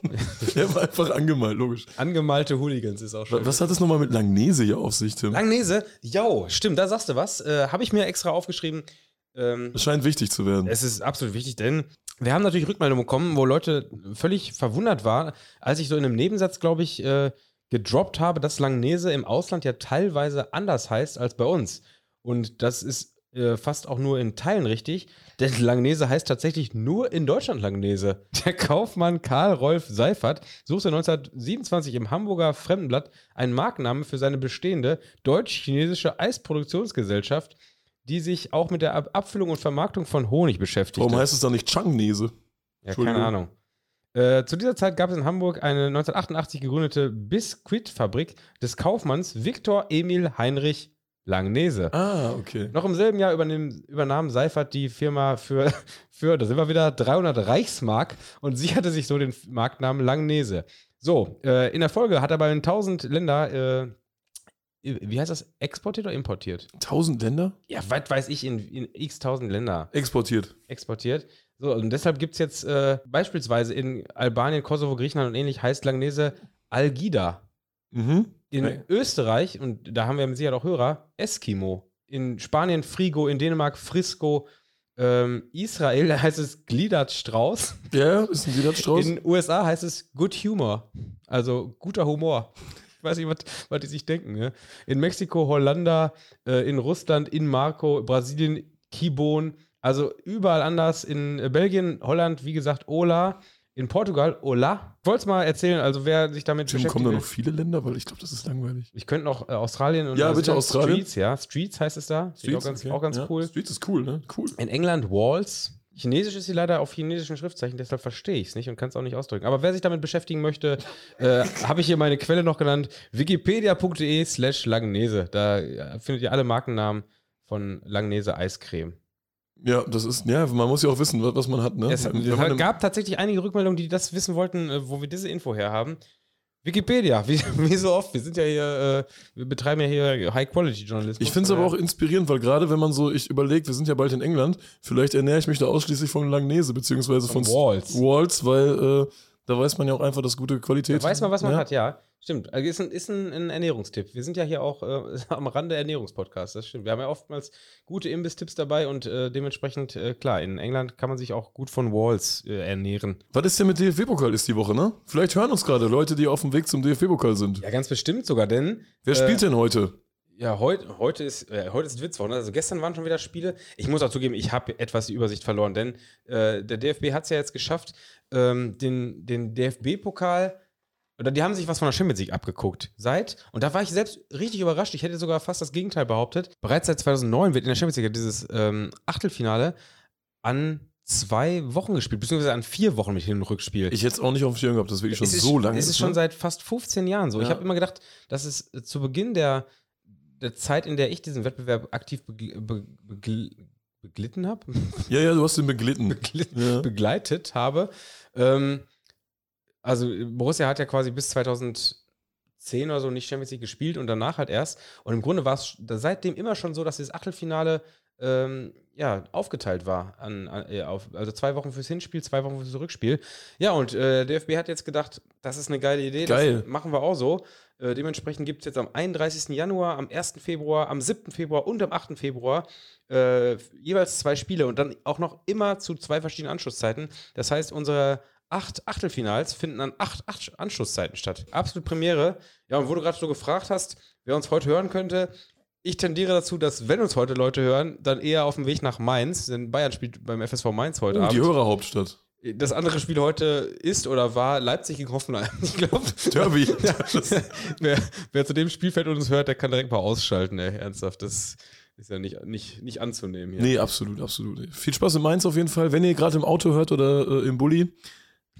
Der war einfach angemalt, logisch. Angemalte Hooligans ist auch schön. Was hat das nochmal mit Langnese hier auf sich, Tim? Langnese? Jo, stimmt, da sagst du was. Äh, Habe ich mir extra aufgeschrieben. Ähm, es scheint wichtig zu werden. Es ist absolut wichtig, denn wir haben natürlich Rückmeldungen bekommen, wo Leute völlig verwundert waren, als ich so in einem Nebensatz, glaube ich, äh, gedroppt habe, dass Langnese im Ausland ja teilweise anders heißt als bei uns. Und das ist äh, fast auch nur in Teilen richtig, denn Langnese heißt tatsächlich nur in Deutschland Langnese. Der Kaufmann Karl Rolf Seifert suchte 1927 im Hamburger Fremdenblatt einen Markennamen für seine bestehende deutsch-chinesische Eisproduktionsgesellschaft, die sich auch mit der Abfüllung und Vermarktung von Honig beschäftigt. Warum heißt es dann nicht Changnese? Ja, keine Ahnung. Äh, zu dieser Zeit gab es in Hamburg eine 1988 gegründete Biskuitfabrik des Kaufmanns Viktor Emil Heinrich Langnese. Ah, okay. Noch im selben Jahr übernahm, Seifert die Firma für, für, da sind wir wieder, 300 Reichsmark und sicherte sich so den Marktnamen Langnese. So, äh, in der Folge hat er bei den 1000 Länder, äh, wie heißt das, exportiert oder importiert? 1000 Länder? Ja, weit weiß ich, in, in x 1000 Länder. Exportiert. Exportiert. So, und deshalb gibt es jetzt äh, beispielsweise in Albanien, Kosovo, Griechenland und ähnlich heißt Langnese Algida. Mhm. In okay. Österreich, und da haben wir mit Sicherheit auch Hörer, Eskimo. In Spanien Frigo, in Dänemark Frisco. Ähm, Israel heißt es Gliedertstrauß. Ja, ist ein Gliedertstrauß. In den USA heißt es Good Humor. Also guter Humor. Ich weiß nicht, was, was die sich denken. Ne? In Mexiko Hollanda, äh, in Russland in Marco, Brasilien Kibon. Also überall anders. In Belgien, Holland, wie gesagt, Ola. In Portugal, Ola. Ich wollte es mal erzählen, also wer sich damit Tim, beschäftigt. Kommen da noch viele Länder, weil ich glaube, das ist langweilig. Ich könnte noch äh, Australien und Ja, bitte Australien. Streets, ja. Streets heißt es da. Streets, auch ganz, okay. auch ganz ja. cool. Streets ist cool, ne? Cool. In England Walls. Chinesisch ist sie leider auf chinesischen Schriftzeichen, deshalb verstehe ich es nicht und kann es auch nicht ausdrücken. Aber wer sich damit beschäftigen möchte, äh, habe ich hier meine Quelle noch genannt: wikipedia.de slash Langnese. Da äh, findet ihr alle Markennamen von Langnese Eiscreme. Ja, das ist, ja, man muss ja auch wissen, was man hat. Ne? Es Wenn gab tatsächlich einige Rückmeldungen, die das wissen wollten, äh, wo wir diese Info her haben. Wikipedia, wie, wie, so oft. Wir sind ja hier, äh, wir betreiben ja hier High-Quality-Journalismus. Ich finde es aber auch inspirierend, weil gerade wenn man so, ich überlege, wir sind ja bald in England, vielleicht ernähre ich mich da ausschließlich von Langnese, beziehungsweise von, von Walls. Walls, weil äh, da weiß man ja auch einfach, dass gute Qualität. Da weiß man, was man ja. hat, ja. Stimmt, also ist ein, ist ein, ein Ernährungstipp. Wir sind ja hier auch äh, am Rande Ernährungspodcast, das stimmt. Wir haben ja oftmals gute Imbiss-Tipps dabei und äh, dementsprechend, äh, klar, in England kann man sich auch gut von Walls äh, ernähren. Was ist denn mit DFB-Pokal ist die Woche, ne? Vielleicht hören uns gerade Leute, die auf dem Weg zum DFB-Pokal sind. Ja, ganz bestimmt sogar, denn. Wer spielt äh, denn heute? Ja, heute, heute ist, äh, heute ist Witzwoche. Ne? Also gestern waren schon wieder Spiele. Ich muss auch zugeben, ich habe etwas die Übersicht verloren, denn äh, der DFB hat es ja jetzt geschafft, ähm, den, den DFB-Pokal oder die haben sich was von der Champions League abgeguckt. Seit, und da war ich selbst richtig überrascht, ich hätte sogar fast das Gegenteil behauptet. Bereits seit 2009 wird in der Champions League dieses ähm, Achtelfinale an zwei Wochen gespielt, beziehungsweise an vier Wochen mit Hin- und Rückspiel. Ich hätte es auch nicht auf dem Schirm gehabt, das ist wirklich schon ist, so lange ist. Es ist schon ne? seit fast 15 Jahren so. Ja. Ich habe immer gedacht, dass es zu Beginn der, der Zeit, in der ich diesen Wettbewerb aktiv be be be beglitten habe. Ja, ja, du hast ihn beglitten. Begl ja. Begleitet habe. Ähm, Also Borussia hat ja quasi bis 2010 oder so nicht Champions League gespielt und danach halt erst. Und im Grunde war es seitdem immer schon so, dass das Achtelfinale ähm, ja, aufgeteilt war. An, an, äh, auf, also zwei Wochen fürs Hinspiel, zwei Wochen fürs Rückspiel. Ja, und äh, der DFB hat jetzt gedacht, das ist eine geile Idee. Geil. Das machen wir auch so. Äh, dementsprechend gibt es jetzt am 31. Januar, am 1. Februar, am 7. Februar und am 8. Februar äh, jeweils zwei Spiele und dann auch noch immer zu zwei verschiedenen Anschlusszeiten. Das heißt, unsere acht Achtelfinals finden an acht, acht Anschlusszeiten statt. Absolut Premiere. Ja, und wo du gerade so gefragt hast, wer uns heute hören könnte, ich tendiere dazu, dass, wenn uns heute Leute hören, dann eher auf dem Weg nach Mainz, denn Bayern spielt beim FSV Mainz heute Oh, Abend. die Hörerhauptstadt. Das andere Spiel heute ist oder war Leipzig gegen Hoffenheim. Ich glaube, Derby. wer, wer zu dem Spielfeld uns hört, der kann direkt mal ausschalten, ey. Ernsthaft. Das ist ja nicht, nicht, nicht anzunehmen hier. Nee, absolut, absolut. Viel Spaß in Mainz auf jeden Fall. Wenn ihr gerade im Auto hört oder äh, im Bulli,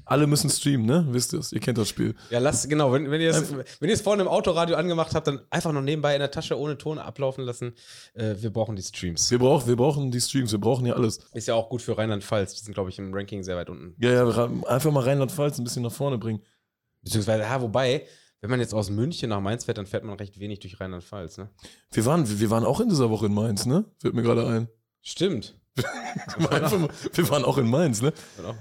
alle müssen streamen, ne? Wisst ihr es? Ihr kennt das Spiel. Ja, lasst, genau, wenn, wenn ihr es vorne im Autoradio angemacht habt, dann einfach noch nebenbei in der Tasche ohne Ton ablaufen lassen. Äh, wir brauchen die Streams. Wir, brauch, wir brauchen die Streams, wir brauchen ja alles. Ist ja auch gut für Rheinland-Pfalz. Die sind, glaube ich, im Ranking sehr weit unten. Ja, ja, einfach mal Rheinland-Pfalz ein bisschen nach vorne bringen. Beziehungsweise, ja, wobei, wenn man jetzt aus München nach Mainz fährt, dann fährt man recht wenig durch Rheinland-Pfalz, ne? Wir waren, wir waren auch in dieser Woche in Mainz, ne? Fällt mir gerade ein. Stimmt. Wir waren, einfach wir waren auch in Mainz, ne?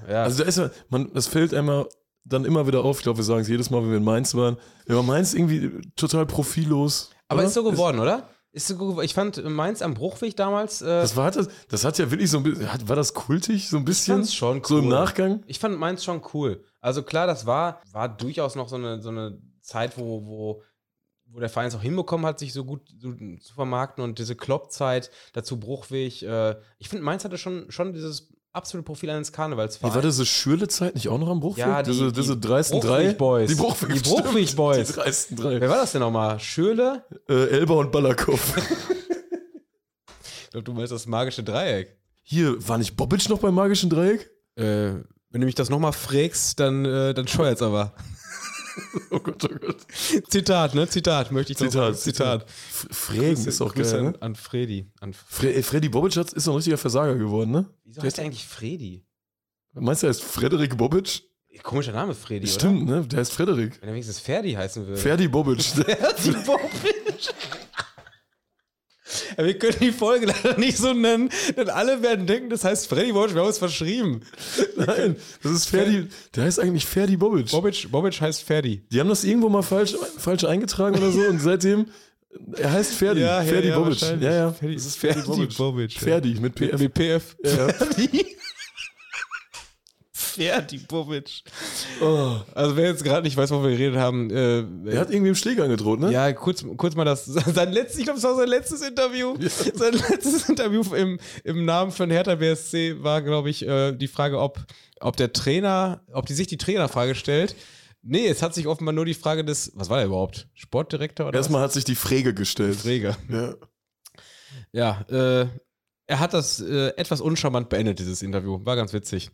Ja, Also da ist ja, man, das fällt einmal dann immer wieder auf. Ich glaube, wir sagen es jedes Mal, wenn wir in Mainz waren. Wir waren Mainz irgendwie total profillos. aber oder? ist so geworden, oder? Ist so geworden. Ich fand Mainz am Bruchweg damals. Äh, Das war das, das hat ja wirklich so ein bisschen, war das kultig, so ein bisschen? fand's schon So im cool. Nachgang? Ich fand Mainz schon cool. Also klar, das war, war durchaus noch so eine, so eine Zeit, wo, wo, wo der Verein es auch hinbekommen hat, sich so gut so zu vermarkten und diese Klopp-Zeit, dazu Bruchweg. Äh, ich finde, Mainz hatte schon, schon dieses absolute Profil eines Wie Karnevalsvereins. war diese Schürle-Zeit nicht auch noch am Bruchweg? Ja, die- diese, die diese dreisten drei? Bruchweg-Boys. Die Bruchweg, Die stimmt. Bruchweg-Boys. Die dreisten drei. Wer war das denn nochmal? Schöle? Äh, Elba und Ballerkopf. Ich glaube, du meinst das magische Dreieck. Hier, war nicht Bobic noch beim magischen Dreieck? Äh, wenn du mich das nochmal frägst, dann, äh, dann scheuert's aber. Oh Gott, oh Gott. Zitat, ne? Zitat, möchte ich Zitat, Zitat. Zitat. F- Frägen ist auch Grüße geil, an, ne? an Freddy. An Fre Freddy Bobic ist doch ein richtiger Versager geworden, ne? Wieso heißt der eigentlich Freddy? Meinst du, er ist Frederik Bobic? Komischer Name, Freddy, oder? Stimmt, ne? Der heißt Frederik. Wenn er wenigstens Ferdi heißen würde. Ferdi Bobic. Ferdi Bobic. Wir können die Folge leider nicht so nennen, denn alle werden denken, das heißt Freddy Bobic, wir haben es verschrieben. Nein, das ist Ferdi. Der heißt eigentlich Ferdi Bobic. Bobic, Bobic heißt Ferdi. Die haben das irgendwo mal falsch, falsch eingetragen oder so und seitdem. Er heißt Ferdi. Ja, Ferdi ja, Bobic. Ja, ja. Ferdi- das ist Ferdi, Ferdi Bobic. Bobic. Ferdi mit PF. Mit PF. Ja, ja. Ferdi. Ferdi Bobic. Oh. Also wer jetzt gerade nicht weiß, wovon wir geredet haben, äh, Er hat irgendwie im Steg angedroht, ne? Ja, kurz, kurz mal das. Sein letztes, ich glaube, es war sein letztes Interview. Sein letztes Interview im, im Namen von Hertha BSC war, glaube ich, äh, die Frage, ob, ob der Trainer, ob die sich die Trainerfrage stellt. Nee, es hat sich offenbar nur die Frage des, was war der überhaupt? Sportdirektor oder Erstmal hat sich die Frage gestellt. was? Träger. Ja. Ja, äh, er hat das äh, etwas uncharmant beendet, dieses Interview. War ganz witzig.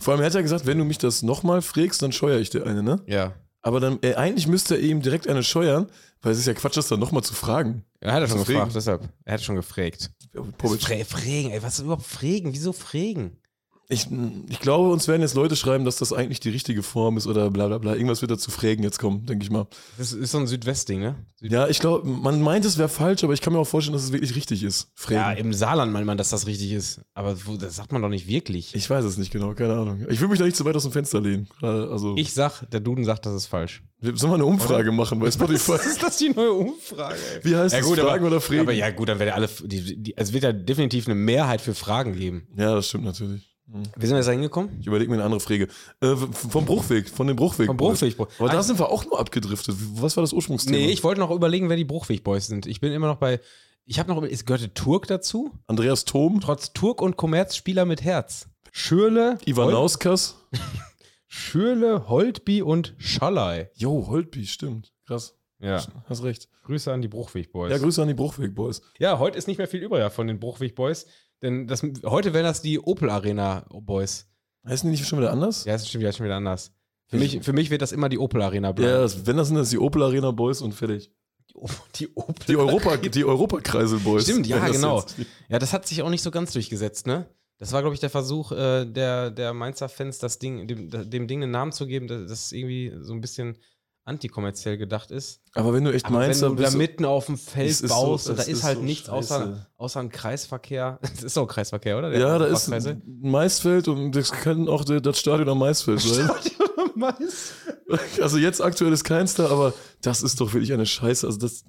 Vor allem er hat ja gesagt, wenn du mich das nochmal frägst, dann scheuere ich dir eine, ne? Ja. Aber dann, äh, eigentlich müsste er ihm direkt eine scheuern, weil es ist ja Quatsch, das dann nochmal zu fragen. Er hat ja schon gefragt, deshalb. Er hat schon gefragt. Frägen, ey, was ist überhaupt Frägen? Wieso Frägen? Ich, ich glaube, uns werden jetzt Leute schreiben, dass das eigentlich die richtige Form ist oder bla bla bla. Irgendwas wird dazu frägen jetzt kommen, denke ich mal. Das ist so ein Südwestding, ne? Süd Ja, ich glaube, man meint, es wäre falsch, aber ich kann mir auch vorstellen, dass es wirklich richtig ist. Frägen. Ja, im Saarland meint man, dass das richtig ist. Aber das sagt man doch nicht wirklich. ich weiß es nicht genau, keine Ahnung. Ich will mich da nicht zu weit aus dem Fenster lehnen. Also, Ich sag, der Duden sagt, das ist falsch. wir sollen wir eine Umfrage machen bei Spotify. Was ist das die neue Umfrage? Ey? Wie heißt Ja, gut, Fragen aber, oder Frägen? Aber ja, gut, dann werden alle. Die, die, es wird ja definitiv eine Mehrheit für Fragen geben. Ja, das stimmt natürlich. Wie sind wir jetzt da hingekommen? Ich überlege mir eine andere Frage. Äh, vom Bruchweg, von dem Bruchweg. Vom Bruchweg. Aber da sind wir auch nur abgedriftet. Was war das Ursprungsthema? Nee, ich wollte noch überlegen, wer die Bruchweg-Boys sind. Ich bin immer noch bei. Ich habe noch. Es gehörte Turk dazu. Andreas Thom, Trotz Turk und Kommerzspieler mit Herz. Schürle, Ivan Hol Nauskas. Schürle, Holtby und Schallei. Jo, Holtby, stimmt. Krass. Ja. Hast recht. Grüße an die Bruchweg-Boys. Ja, Grüße an die Bruchweg-Boys. Ja, heute ist nicht mehr viel übrig von den Bruchweg-Boys. Denn das, heute wären das die Opel Arena Boys. Heißen die nicht schon wieder anders? Ja, das stimmt ja schon wieder anders. Für mich, für mich wird das immer die Opel Arena Ja, bleiben. das, wenn das sind das die Opel Arena Boys und fertig. Die, O- die Opel. Die Europa, die Europakreisel Boys. Stimmt, ja, genau. Ja, das hat sich auch nicht so ganz durchgesetzt, ne? Das war, glaube ich, der Versuch äh, der, der Mainzer Fans, das Ding, dem, dem Ding einen Namen zu geben, das, das irgendwie so ein bisschen antikommerziell gedacht ist. Aber wenn du echt Aber meinst, wenn du da mitten auf dem Feld ist so- baust und da ist ist halt so nichts außer, scheiße. außer ein Kreisverkehr. Das ist doch ein Kreisverkehr, oder? Der Ja, da ist ein Maisfeld und das kann auch das Stadion am Maisfeld sein. Mais. Also jetzt aktuell ist keins da, aber das ist doch wirklich eine Scheiße. Also das,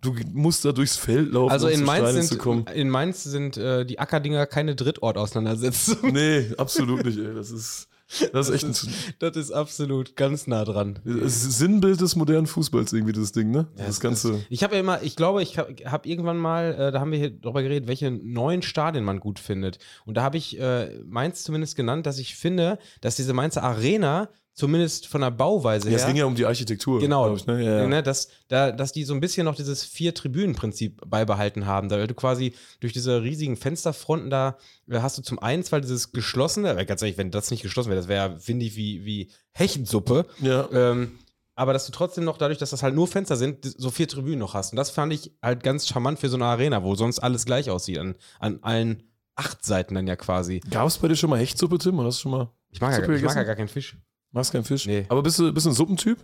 du musst da durchs Feld laufen, Also um in Mainz Stadion zu sind, kommen. in Mainz sind äh, die Ackerdinger keine Drittortauseinandersetzungen. Nee, absolut nicht, ey. Das ist, das ist echt ein Das ist absolut ganz nah dran. ist Sinnbild des modernen Fußballs irgendwie, das Ding, ne? das Ganze. Ich habe ja immer, ich glaube, ich habe hab irgendwann mal, äh, da haben wir hier drüber geredet, welche neuen Stadien man gut findet. Und da habe ich äh, Mainz zumindest genannt, dass ich finde, dass diese Mainzer Arena zumindest von der Bauweise Ja, es her. ging ja um die Architektur. Genau, Ich, ne? ja, ja. Ne, dass, da, dass die so ein bisschen noch dieses Vier-Tribünen-Prinzip beibehalten haben. Da du quasi durch diese riesigen Fensterfronten da äh, hast du zum einen zwar dieses geschlossene, ganz ehrlich, wenn das nicht geschlossen wäre, das wäre, finde ich, wie, wie Hechensuppe. ja. Ähm, aber dass du trotzdem noch, dadurch, dass das halt nur Fenster sind, so vier Tribünen noch hast. Und das fand ich halt ganz charmant für so eine Arena, wo sonst alles gleich aussieht. An, an allen acht Seiten dann ja quasi. Gab es bei dir schon mal Hechtsuppe, Tim? Oder hast du schon mal. Ich mag, ja, ich mag ja gar keinen Fisch. Magst keinen Fisch? Nee. Aber bist du, bist du ein Suppentyp?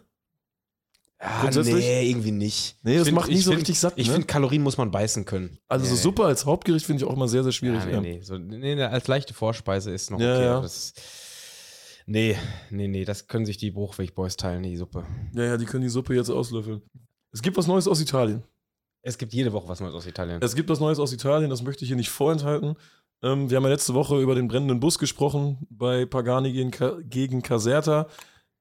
Grundsätzlich? nee, irgendwie nicht. Nee, das find- macht nicht ich so find- richtig satt, Ich ne? finde, Kalorien muss man beißen können. Also so Nee. Suppe als Hauptgericht finde ich auch immer sehr, sehr schwierig. Ja, nee, ja. nee. So, nee, als leichte Vorspeise ist noch Ja, okay. ja. Das, nee, nee, nee, das können sich die Bruchweg-Boys teilen, die Suppe. ja, ja, die können die Suppe jetzt auslöffeln. Es gibt was Neues aus Italien. Es gibt jede Woche was Neues aus Italien. Es gibt was Neues aus Italien, das möchte ich hier nicht vorenthalten. Ähm, wir haben ja letzte Woche über den brennenden Bus gesprochen bei Pagani gegen, Ca- gegen Caserta.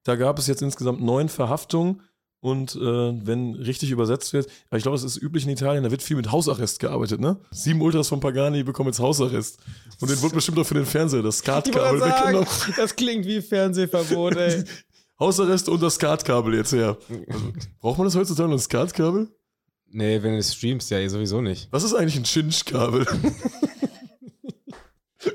Da gab es jetzt insgesamt neun Verhaftungen. Und äh, wenn richtig übersetzt wird, aber ich glaube, es ist üblich in Italien, da wird viel mit Hausarrest gearbeitet, ne? Sieben Ultras von Pagani bekommen jetzt Hausarrest. Und den wurde bestimmt auch für den Fernseher das Skatkabel weggenommen. das klingt wie Fernsehverbot, ey. Hausarrest und das Skatkabel jetzt her. Also, braucht man das heutzutage noch ein Skatkabel? nee, wenn du es streamst, ja sowieso nicht. Was ist eigentlich ein Chinch-Kabel?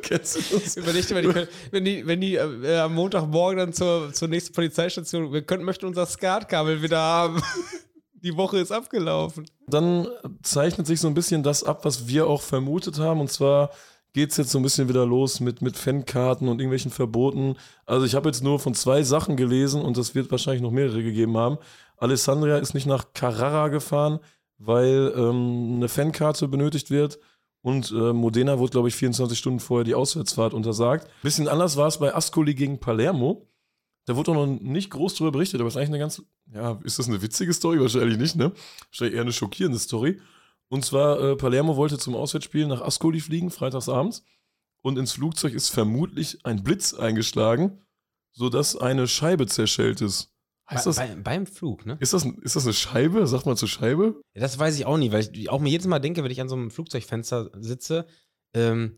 Kennst du das? Überleg dir mal, die können, wenn die, wenn die äh, am Montagmorgen dann zur, zur nächsten Polizeistation, wir können, möchten unser Skatkabel wieder haben. die Woche ist abgelaufen. Dann zeichnet sich so ein bisschen das ab, was wir auch vermutet haben. Und zwar geht es jetzt so ein bisschen wieder los mit, mit Fankarten und irgendwelchen Verboten. Also ich habe jetzt nur von zwei Sachen gelesen und das wird wahrscheinlich noch mehrere gegeben haben. Alessandria ist nicht nach Carrara gefahren, weil ähm, eine Fankarte benötigt wird. Und äh, Modena wurde, glaube ich, 24 Stunden vorher die Auswärtsfahrt untersagt. Bisschen anders war es bei Ascoli gegen Palermo. Da wurde auch noch nicht groß drüber berichtet, aber es ist eigentlich eine ganz, ja, ist das eine witzige Story? Wahrscheinlich nicht, ne? Wahrscheinlich eher eine schockierende Story. Und zwar, äh, Palermo wollte zum Auswärtsspiel nach Ascoli fliegen, freitagsabends. Und ins Flugzeug ist vermutlich ein Blitz eingeschlagen, sodass eine Scheibe zerschellt ist. Heißt Bei, das, bei, beim Flug, ne? ist, das, ist das eine Scheibe? Sagt man zur Scheibe? Ja, das weiß ich auch nie, weil ich auch mir jedes Mal denke, wenn ich an so einem Flugzeugfenster sitze, ähm,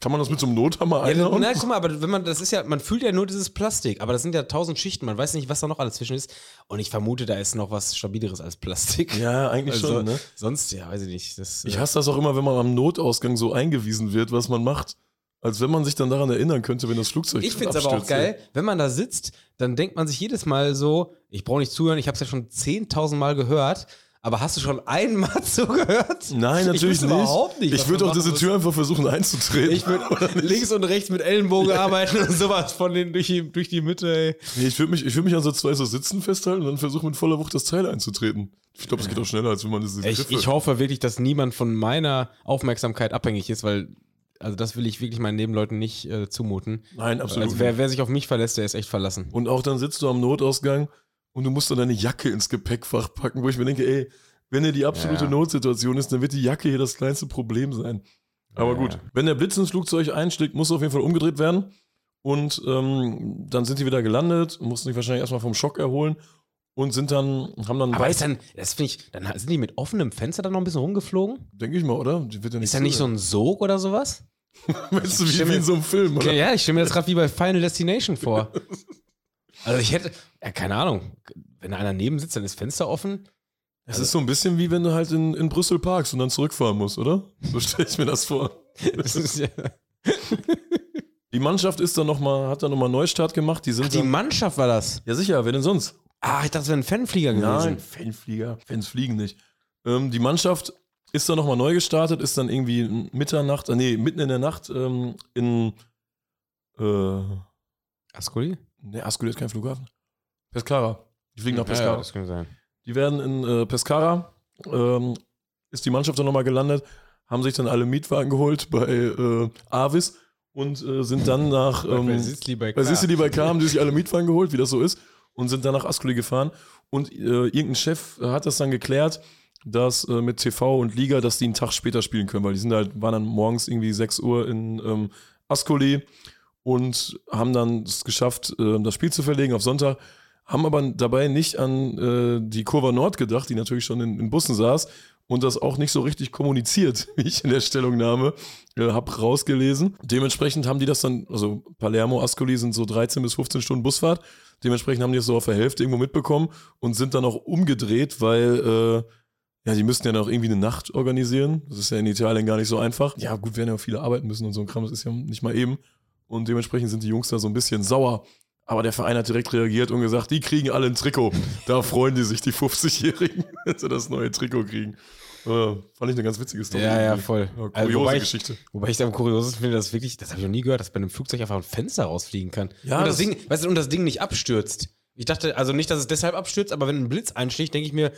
Kann man das mit so einem Nothammer ja, einhauen? na, guck mal, aber wenn man, das ist ja, man fühlt ja nur dieses Plastik, aber das sind ja tausend Schichten, man weiß nicht, was da noch alles zwischen ist. Und ich vermute, da ist noch was Stabileres als Plastik. Ja, eigentlich Also, schon, ne? Sonst, ja, weiß ich nicht. Das, Ich äh, hasse das auch immer, wenn man am Notausgang so eingewiesen wird, was man macht. Als wenn man sich dann daran erinnern könnte, wenn das Flugzeug Ich finde es aber auch geil, wenn man da sitzt, dann denkt man sich jedes Mal so, ich brauche nicht zuhören, ich habe es ja schon 10.000 Mal gehört, aber hast du schon einmal zugehört? Nein, Ich natürlich wüsste nicht. überhaupt nicht, ich würde auch diese Tür einfach versuchen einzutreten. Ich würde links und rechts mit Ellenbogen arbeiten und sowas von den durch die, durch die Mitte, ey. Nee, ich würde mich, ich würd mich an so zwei so Sitzen festhalten und dann versuchen mit voller Wucht das Teil einzutreten. Ich glaube, es geht auch schneller, als wenn man diese Ich, Griffe- ich hoffe wirklich, dass niemand von meiner Aufmerksamkeit abhängig ist, weil, also das will ich wirklich meinen Nebenleuten nicht äh, zumuten. Nein, absolut. Also wer, wer sich auf mich verlässt, der ist echt verlassen. und auch dann sitzt du am Notausgang und du musst dann deine Jacke ins Gepäckfach packen, wo ich mir denke, ey, wenn hier die absolute Ja. Notsituation ist, dann wird die Jacke hier das kleinste Problem sein. Aber Ja. gut, wenn der Blitz ins Flugzeug einschlägt, muss auf jeden Fall umgedreht werden. Und ähm, dann sind die wieder gelandet, mussten sich wahrscheinlich erstmal vom Schock erholen und sind dann, haben dann Aber ist dann, das finde ich, dann sind die mit offenem Fenster dann noch ein bisschen rumgeflogen? denke ich mal, oder? Die wird ja Ist da nicht so ein Sog oder sowas? Weißt du, wie, wie in so einem Film, oder? Ja, ja ich stelle mir das gerade wie bei Final Destination vor. Also ich hätte, ja, keine Ahnung, wenn da einer neben sitzt, dann ist Fenster offen. Es ist so ein bisschen wie wenn du halt in, in Brüssel parkst und dann zurückfahren musst, oder? So stelle ich mir das vor. Das ist ja, Die Mannschaft ist dann noch mal, hat dann nochmal Neustart gemacht. Die sind Ach, die Mannschaft war das. Ja, sicher, wer denn sonst? Ah, ich dachte, das wäre ein Fanflieger gewesen. Nein, Fanflieger. Fans fliegen nicht. Ähm, die Mannschaft ist dann nochmal neu gestartet, ist dann irgendwie Mitternacht, äh, nee, mitten in der Nacht ähm, in äh, Ascoli? Ne, Ascoli ist kein Flughafen. Pescara. Die fliegen nach Ja, ja, Pescara. das kann sein. Die werden in äh, Pescara, ähm, ist die Mannschaft dann nochmal gelandet, haben sich dann alle Mietwagen geholt bei äh, Avis und äh, sind dann nach. Ähm, Bei. Sicily bei K haben die sich alle Mietwagen geholt, wie das so ist, und sind dann nach Ascoli gefahren. Und äh, irgendein Chef hat das dann geklärt, dass äh, mit TV und Liga, dass die einen Tag später spielen können, weil die sind halt, waren dann morgens irgendwie 6 Uhr in ähm, Ascoli und haben dann es geschafft, äh, das Spiel zu verlegen auf Sonntag, haben aber dabei nicht an äh, die Kurva Nord gedacht, die natürlich schon in, in Bussen saß und das auch nicht so richtig kommuniziert, wie ich in der Stellungnahme äh, habe rausgelesen. Dementsprechend haben die das dann, also Palermo, Ascoli sind so 13 bis 15 Stunden Busfahrt, dementsprechend haben die das so auf der Hälfte irgendwo mitbekommen und sind dann auch umgedreht, weil äh, ja, die müssten ja noch irgendwie eine Nacht organisieren. Das ist ja in Italien gar nicht so einfach. Ja, gut, werden ja auch viele arbeiten müssen und so ein Kram, das ist ja nicht mal eben. Und dementsprechend sind die Jungs da so ein bisschen sauer. Aber der Verein hat direkt reagiert und gesagt, die kriegen alle ein Trikot. Da freuen die sich, die 50-Jährigen, wenn sie das neue Trikot kriegen. Fand ich eine ganz witzige Story. Ja, ja, voll. Ja, Also, kuriose wobei ich- Geschichte. Wobei ich da am kuriosesten finde, dass wirklich, das habe ich noch nie gehört, dass bei einem Flugzeug einfach ein Fenster rausfliegen kann. Ja, und das, das- Ding, weißt du, und das Ding nicht abstürzt. Ich dachte, also nicht, dass es deshalb abstürzt, aber wenn ein Blitz einschlägt, denke ich mir,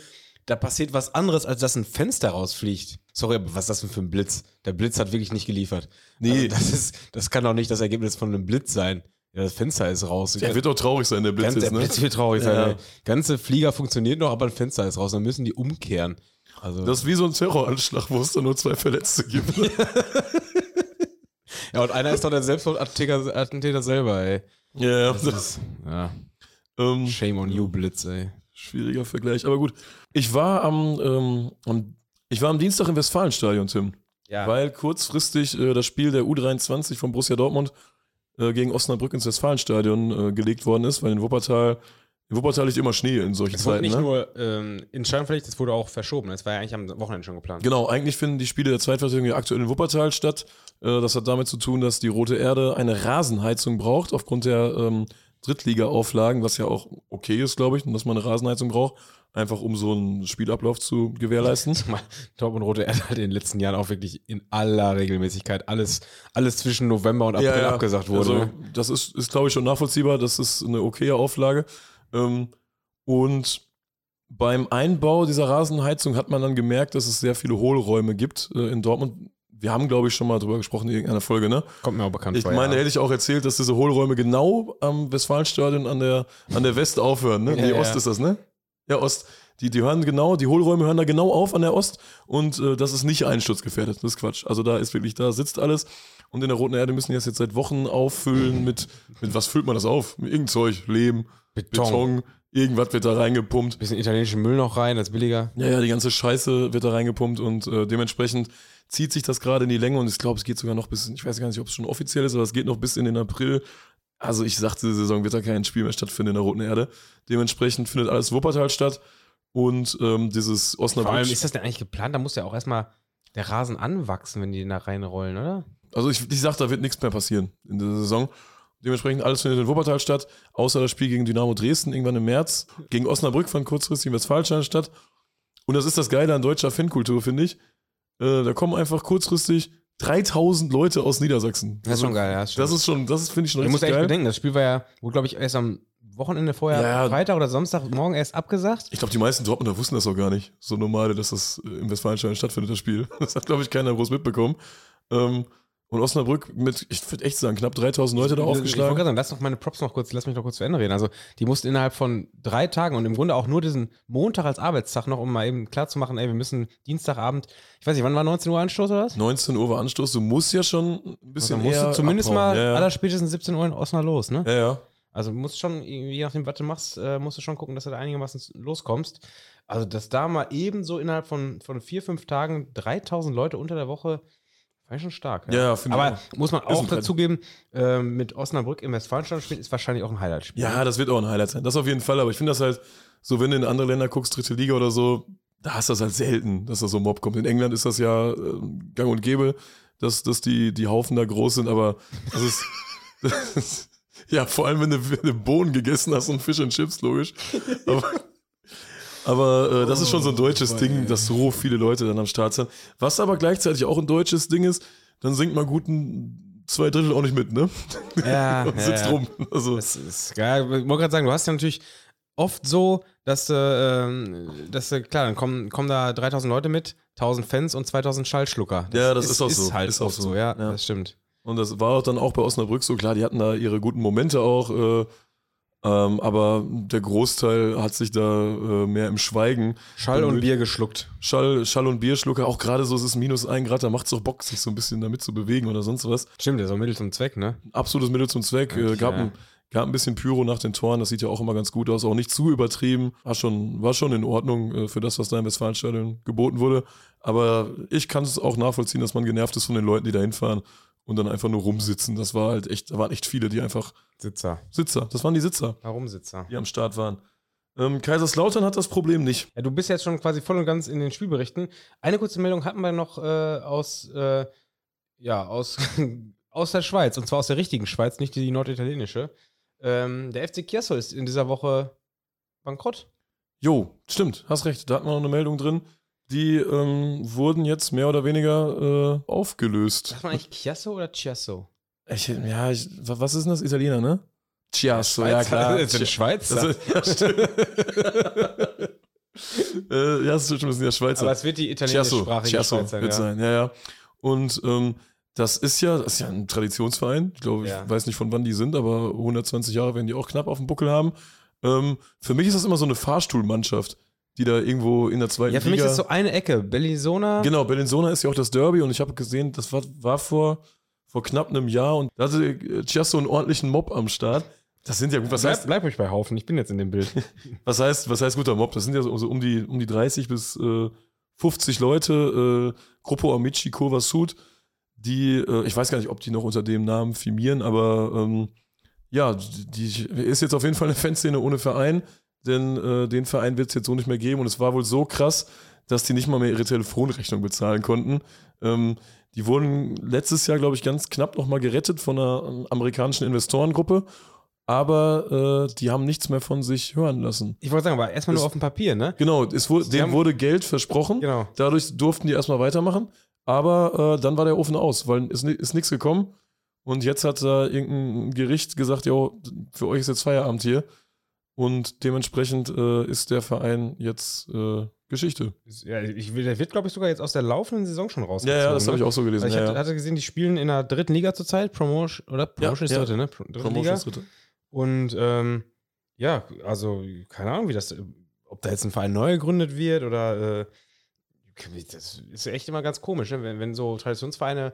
da passiert was anderes, als dass ein Fenster rausfliegt. Sorry, aber was ist das denn für ein Blitz? Der Blitz hat wirklich nicht geliefert. Nee. Also das, ist, das kann doch nicht das Ergebnis von einem Blitz sein. Ja, das Fenster ist raus. Der wird doch traurig sein, der Blitz Ganz, ist, der ne? Blitz wird traurig Ja. sein. ey. Ganze Flieger funktioniert noch, aber ein Fenster ist raus. Dann müssen die umkehren. Also, Das ist wie so ein Terroranschlag, wo es da nur zwei Verletzte gibt. ja, und einer ist doch der Selbstmordattentäter Attentäter selber, ey. ja, ja. Das ist, ja, Ähm, shame on you, Blitz, ey. schwieriger Vergleich, aber gut. Ich war am, ähm, am ich war am Dienstag im Westfalenstadion, Tim. Ja. weil kurzfristig äh, das Spiel der U23 von Borussia Dortmund äh, gegen Osnabrück ins Westfalenstadion äh, gelegt worden ist, weil in Wuppertal, in Wuppertal liegt immer Schnee in solchen es wurde Zeiten. nicht Ne? nur ähm, in Scheinpflicht, es wurde auch verschoben. Es war ja eigentlich am Wochenende schon geplant. Genau, eigentlich finden die Spiele der Zweitvertretung ja aktuell in Wuppertal statt. Äh, das hat damit zu tun, dass die Rote Erde eine Rasenheizung braucht, aufgrund der ähm, Drittliga-Auflagen, was ja auch okay ist, glaube ich, und dass man eine Rasenheizung braucht, einfach um so einen Spielablauf zu gewährleisten. Zumal Dortmund Rote Erde hat in den letzten Jahren auch wirklich in aller Regelmäßigkeit alles, alles zwischen November und April abgesagt wurde. Also, ne? das ist, ist glaube ich, schon nachvollziehbar. Das ist eine okaye Auflage. Ähm, und beim Einbau dieser Rasenheizung hat man dann gemerkt, dass es sehr viele Hohlräume gibt äh, in Dortmund. Wir haben, glaube ich, schon mal drüber gesprochen in irgendeiner Folge, ne? Kommt mir auch bekannt Ich vor. meine, ja. hätte ich auch erzählt, dass diese Hohlräume genau am Westfalenstadion an der, an der West aufhören, ne? Ja, nee, ja. Ost ist das, ne? Ja, Ost. Die, die hören genau, die Hohlräume hören da genau auf an der Ost und äh, das ist nicht einsturzgefährdet. Das ist Quatsch. Also da ist wirklich, da sitzt alles. Und in der Roten Erde müssen die das jetzt seit Wochen auffüllen mit, mit was füllt man das auf? Mit irgendein Zeug, Lehm, Beton. Beton, irgendwas wird da reingepumpt. Bisschen italienischen Müll noch rein, das ist billiger. Ja, ja, die ganze Scheiße wird da reingepumpt und äh, dementsprechend zieht sich das gerade in die Länge und ich glaube, es geht sogar noch bis, ich weiß gar nicht, ob es schon offiziell ist, aber es geht noch bis in den April. Also ich sagte, diese Saison wird da kein Spiel mehr stattfinden in der Roten Erde. Dementsprechend findet alles Wuppertal statt und ähm, dieses Vor Osnabrück. allem ist das denn eigentlich geplant? Da muss ja auch erstmal der Rasen anwachsen, wenn die den da reinrollen, oder? Also ich, ich sag, da wird nichts mehr passieren in der Saison. Dementsprechend alles findet in Wuppertal statt, außer das Spiel gegen Dynamo Dresden irgendwann im März. Gegen Osnabrück fand kurzfristig im Westfalenstein statt. Und das ist das Geile an deutscher Fankultur, finde ich. Äh, da kommen einfach kurzfristig 3000 Leute aus Niedersachsen. Das ist schon geil, ja. Das, Das ist schon, das finde ich schon du musst richtig echt geil. bedenken, das Spiel war ja, wurde, glaube ich, erst am Wochenende vorher, Ja. Freitag oder Samstagmorgen erst abgesagt. Ich glaube, die meisten Dortmunder wussten das auch gar nicht. So normal, dass das äh, im Westfalenstein stattfindet, das Spiel. Das hat, glaube ich, keiner groß mitbekommen. Ähm, und Osnabrück mit, ich würde echt sagen, knapp 3000 Leute da Ich wollte aufgeschlagen. sagen, lass doch meine Props noch kurz, lass mich noch kurz zu Ende reden. Also, die mussten innerhalb von drei Tagen und im Grunde auch nur diesen Montag als Arbeitstag noch, um mal eben klar zu machen, ey, wir müssen Dienstagabend, ich weiß nicht, wann war 19 Uhr Anstoß oder was? 19 Uhr war Anstoß. Du musst ja schon ein Also, bisschen musst eher du zumindest abhauen. mal ja, ja. allerspätestens 17 Uhr in Osnabrück los, ne? ja, ja. Also musst schon, je nachdem, was du machst, äh, musst du schon gucken, dass du da einigermaßen loskommst. Also, dass da mal ebenso innerhalb von, von vier, fünf Tagen 3000 Leute unter der Woche, ich schon stark. Ja, ja, finde ich Aber auch. muss man Ist auch dazugeben, äh, mit Osnabrück im Westfalenstadion spielen, ist wahrscheinlich auch ein Highlight-Spiel. Ja, das wird auch ein Highlight sein. Das auf jeden Fall. Aber ich finde das halt, so wenn du in andere Länder guckst, dritte Liga oder so, da hast du das halt selten, dass da so ein Mob kommt. In England ist das ja äh, gang und gäbe, dass, dass die, die Haufen da groß sind, aber das ist, das ist ja, vor allem, wenn du, wenn du Bohnen gegessen hast und Fish and Chips, logisch. Aber, Aber äh, das ist schon so ein Oh, deutsches boy. Ding, dass so viele Leute dann am Start sind. Was aber gleichzeitig auch ein deutsches Ding ist, dann singt man guten zwei Drittel auch nicht mit, ne? Ja, Und sitzt ja. rum. Also, Das ist geil. Ich wollte gerade sagen, du hast ja natürlich oft so, dass du, ähm, dass du, klar, dann kommen, kommen da 3000 Leute mit, 1000 Fans und 2000 Schallschlucker. Ja, das ist auch so. halt Ist auch so. so, ja, Ja. das stimmt. Und das war dann auch bei Osnabrück so, klar, die hatten da ihre guten Momente auch, äh, ähm, aber der Großteil hat sich da äh, mehr im Schweigen. Schall und. Bier geschluckt. Schall, Schall und Bierschlucker, auch gerade so, es ist minus ein Grad, da macht es auch Bock, sich so ein bisschen damit zu bewegen oder sonst was. Stimmt, der ist auch Mittel zum Zweck, ne? Absolutes Mittel zum Zweck. Äh, gab, ja. ein, gab ein bisschen Pyro nach den Toren, das sieht ja auch immer ganz gut aus, auch nicht zu übertrieben. War schon, war schon in Ordnung äh, für das, was da im Westfalenstadion geboten wurde. Aber ich kann es auch nachvollziehen, dass man genervt ist von den Leuten, die da hinfahren und dann einfach nur rumsitzen. Das war halt echt, da waren echt viele, die einfach Sitzer. Sitzer, das waren die Sitzer, Warum Sitzer? die am Start waren. Ähm, Kaiserslautern hat das Problem nicht. Ja, du bist jetzt schon quasi voll und ganz in den Spielberichten. Eine kurze Meldung hatten wir noch äh, aus, äh, ja, aus, aus der Schweiz, und zwar aus der richtigen Schweiz, nicht die norditalienische. Ähm, der FC Chiasso ist in dieser Woche bankrott. Jo, stimmt, hast recht. Da hatten wir noch eine Meldung drin. Die ähm, wurden jetzt mehr oder weniger äh, aufgelöst. Sagt man eigentlich Chiasso oder Chiasso? Ich, ja, ich, wa- was ist denn das? Italiener, ne? Chiasso, ja klar. Das sind Schweizer. Das ist, äh, ja, das ist schon ein bisschen der Schweizer. Aber es wird die italienischsprachige Chiasso Schweiz sein. wird Ja. sein, ja, ja. Und ähm, das ist ja, das ist ja ein Traditionsverein. Ich glaube, Ja. ich weiß nicht von wann die sind, aber 120 Jahre werden die auch knapp auf dem Buckel haben. Ähm, für mich ist das immer so eine Fahrstuhlmannschaft, die da irgendwo in der zweiten ja, für mich Liga. ist es so eine Ecke. Bellisona. Genau, Bellinzona ist ja auch das Derby und ich habe gesehen, das war, war vor, vor knapp einem Jahr und da hatte äh, Chiasso einen ordentlichen Mob am Start. Das sind ja gut, was bleib, heißt, bleib ruhig bei Haufen, ich bin jetzt in dem Bild. was heißt, was heißt guter Mob? Das sind ja so, so um, die, um die 30 bis äh, 50 Leute, äh, Gruppo Amici Kova Sud, die, äh, ich weiß gar nicht, ob die noch unter dem Namen firmieren, aber ähm, ja, die, die ist jetzt auf jeden Fall eine Fanszene ohne Verein, denn äh, den Verein wird es jetzt so nicht mehr geben und es war wohl so krass, dass die nicht mal mehr ihre Telefonrechnung bezahlen konnten. Ähm, die wurden letztes Jahr, glaube ich, ganz knapp nochmal gerettet von einer ähm, amerikanischen Investorengruppe, aber äh, die haben nichts mehr von sich hören lassen. Ich wollte sagen, aber erstmal nur auf dem Papier, ne? Genau, es wurde, denen haben- wurde Geld versprochen, Genau. dadurch durften die erstmal weitermachen, aber äh, dann war der Ofen aus, weil es ni- ist nichts gekommen und jetzt hat da irgendein Gericht gesagt, ja, für euch ist jetzt Feierabend hier und dementsprechend äh, ist der Verein jetzt äh, Geschichte. Ja, ich will, der wird, glaube ich, sogar jetzt aus der laufenden Saison schon raus. Ja, ja, das habe ich auch so gelesen. Also ich ja, hatte, ja. hatte gesehen, die spielen in der dritten Liga zurzeit, Promotion, oder? Promotion ist ja. dritte, ne? Dritte Promotion Liga. ist dritte. Und ähm, ja, also keine Ahnung, wie das, ob da jetzt ein Verein neu gegründet wird oder äh, das ist echt immer ganz komisch, ne? wenn, wenn so Traditionsvereine,